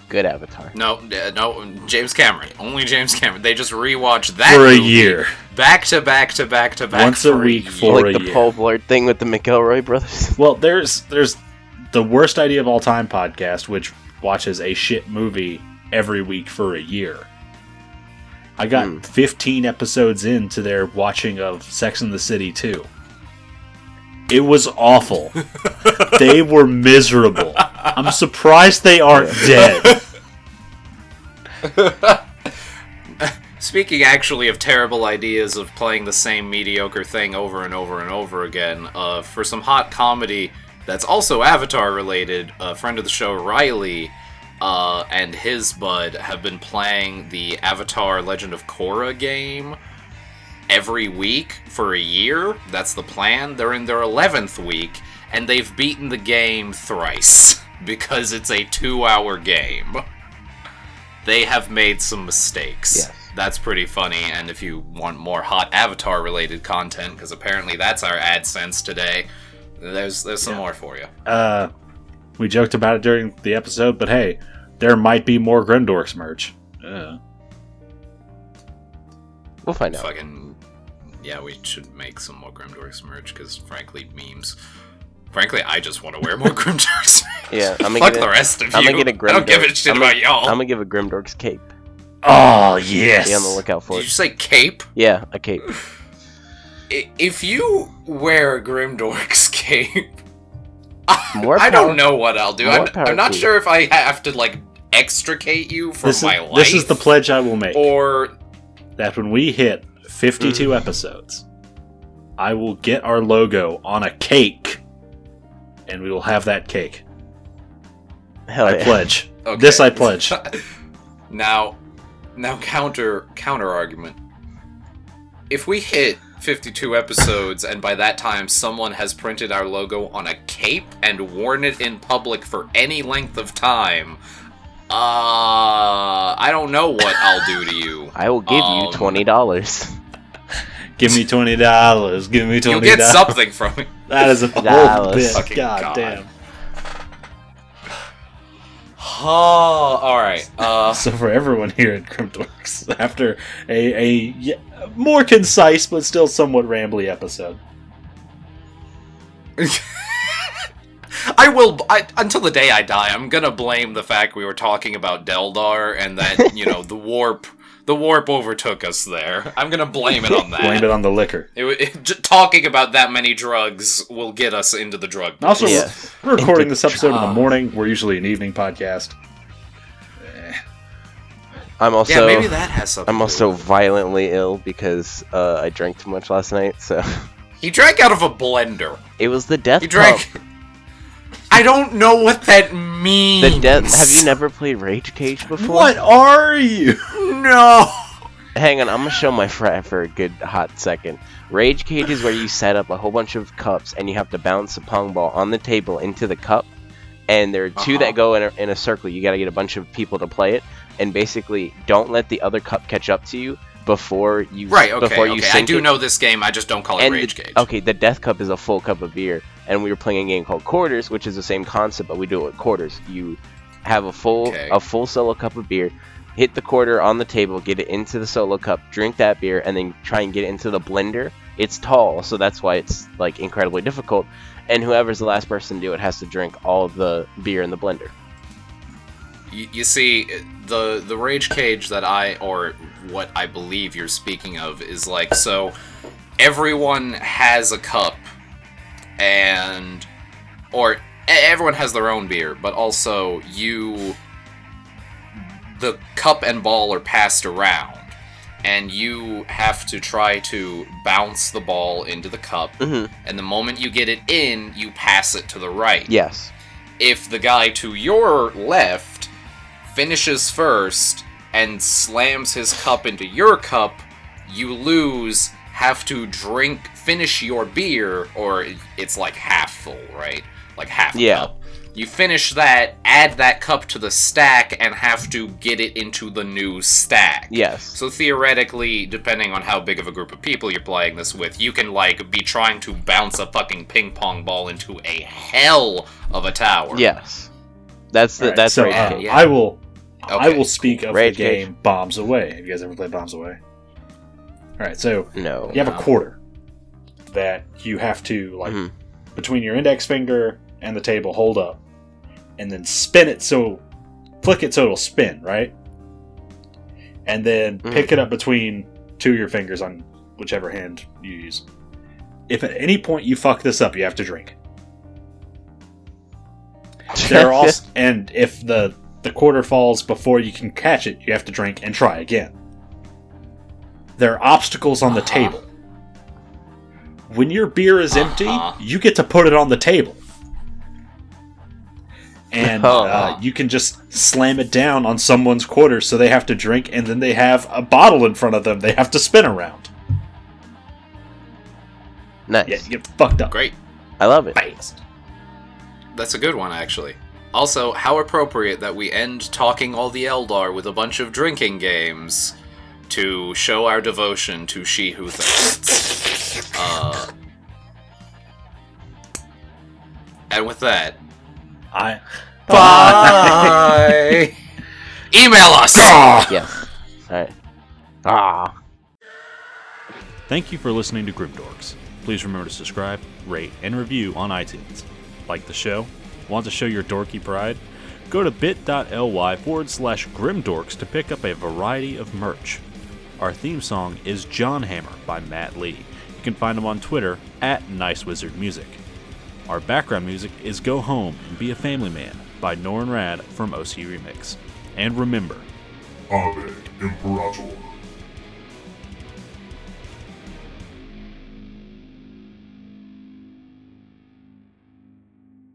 Good Avatar. No, uh, no, James Cameron. Only James Cameron. They just rewatched that For a movie year. back to back to back to back Once a for week year. for- like a the year. Paul Blart thing with the McElroy brothers. [LAUGHS] Well, there's there's the worst idea of all time podcast, which watches a shit movie every week for a year. I got Hmm. 15 episodes into their watching of Sex and the City 2. It was awful. [LAUGHS] they were miserable. I'm surprised they aren't dead. [LAUGHS] Speaking actually of terrible ideas of playing the same mediocre thing over and over and over again, uh, for some hot comedy that's also Avatar related, a friend of the show, Riley, uh, and his bud have been playing the Avatar Legend of Korra game every week for a year. That's the plan. They're in their 11th week, and they've beaten the game thrice [LAUGHS] because it's a two hour game they have made some mistakes. Yes. That's pretty funny. And if you want more hot Avatar related content, because apparently that's our AdSense today, there's there's some more for you. Uh, we joked about it during the episode, but hey, there might be more Grimdorks merch. Uh, We'll find out. Fucking yeah, we should make some more Grimdorks merch because frankly, memes. Frankly, I just want to wear more [LAUGHS] Grimdorks. Yeah, I'm gonna Fuck get the a, rest of I'm you. gonna get a Grimdorks. I don't give a shit I'm about gonna, y'all. I'm gonna give a Grimdorks cape. oh yes. Be on the lookout for Did it. you say cape? Yeah, a cape. If you wear a Grimdorks [LAUGHS] cape, More I power- don't know what I'll do. I'm, I'm not to sure if I have to like extricate you from This is, my life. this is the pledge I will make. Or that when we hit 52 Mm. episodes, I will get our logo on a cake, and we will have that cake. Hell I yeah. pledge. [LAUGHS] okay. This I pledge. [LAUGHS] now, now counter counter argument. If we hit 52 episodes and by that time someone has printed our logo on a cape and worn it in public for any length of time, uh, I don't know what I'll do to you. [LAUGHS] I will give Um, you twenty dollars. Give me twenty dollars. Give me twenty. You'll get something from it. [LAUGHS] That is a whole Dollars. bit. Fucking God, God. damn. Oh, all right. Uh, [LAUGHS] So for everyone here at Cryptworks, [LAUGHS] after a a more concise but still somewhat rambly episode, I will I, until the day I die. I'm gonna blame the fact we were talking about Deldar and that you know the warp, the warp overtook us there. I'm gonna blame it on [LAUGHS] that. blame it on the liquor. It, it, j- talking about that many drugs will get us into the drug. Also, business. Yes. we're recording Into this episode in the morning. We're usually an evening podcast. I'm also yeah, also maybe that has something. I'm also do violently ill because uh, I drank too much last night. So it. He drank out of a blender. it was the death. He drank. cup. I don't know what that means. The death. Have you never played Rage Cage before? What are you? No. Hang on, I'm gonna show my frat for a good hot second. Rage Cage is where you set up a whole bunch of cups and you have to bounce a pong ball on the table into the cup. And there are 2 Uh-huh. that go in a, in a circle. You gotta get a bunch of people to play it, and basically don't let the other cup catch up to you before you Right. Okay. before you okay. I do it. know this game. I just don't call it and Rage the, Cage. okay, the death cup is a full cup of beer, and we were playing a game called quarters, which is the same concept, but we do it with quarters. You have a full Okay. a full solo cup of beer, hit the quarter on the table, get it into the solo cup, drink that beer, and then try and get it into the blender. It's tall, so that's why it's like incredibly difficult. And whoever's the last person to do it has to drink all the beer in the blender. You, you see, the the rage cage that I or what I believe you're speaking of is like so. Everyone has a cup, and or everyone has their own beer, but also you. The cup and ball are passed around, and you have to try to bounce the ball into the cup. Mhm. And the moment you get it in, you pass it to the right. Yes. if the guy to your left finishes first and slams his cup into your cup, you lose, have to drink, finish your beer, or it's like half full, right? Like half a Yeah. cup. You finish that, add that cup to the stack, and have to get it into the new stack. Yes. So theoretically, depending on how big of a group of people you're playing this with, you can like be trying to bounce a fucking ping pong ball into a hell of a tower. Yes. That's the Alright, that's so, Rage uh, yeah. I will. I will speak of Rage the Cage. game Bombs Away. Have you guys ever played Bombs Away? All right, so No. you have a quarter that you have to like Mhm. between your index finger and the table hold up, and then spin it so flick it so it'll spin right, and then Mhm. pick it up between two of your fingers on whichever hand you use. If at any point you fuck this up, you have to drink. There are also, [LAUGHS] and if the the quarter falls before you can catch it, you have to drink and try again. There are obstacles on the Uh-huh. table. When your beer is empty, Uh-huh. you get to put it on the table. And [LAUGHS] Oh. uh, you can just slam it down on someone's quarter so they have to drink, and then they have a bottle in front of them they have to spin around. nice. Yeah, you get fucked up. Great. I love it. Fast. That's a good one, actually. Also, how appropriate that we end talking all the Eldar with a bunch of drinking games to show our devotion to She Who Thirsts. Uh, and with that, I. bye! [LAUGHS] Email us! Yes. All right. Ah. Thank you for listening to Grimdorks. Please remember to subscribe, rate, and review on iTunes. Like the show? Want to show your dorky pride? Go to bit.ly forward slash grimdorks to pick up a variety of merch. Our theme song is John Hammer by Matt Lee. You can find him on Twitter at NiceWizardMusic. Our background music is Go Home and Be a Family Man by Norrin Radd from OC Remix. And remember, Ave Imperator.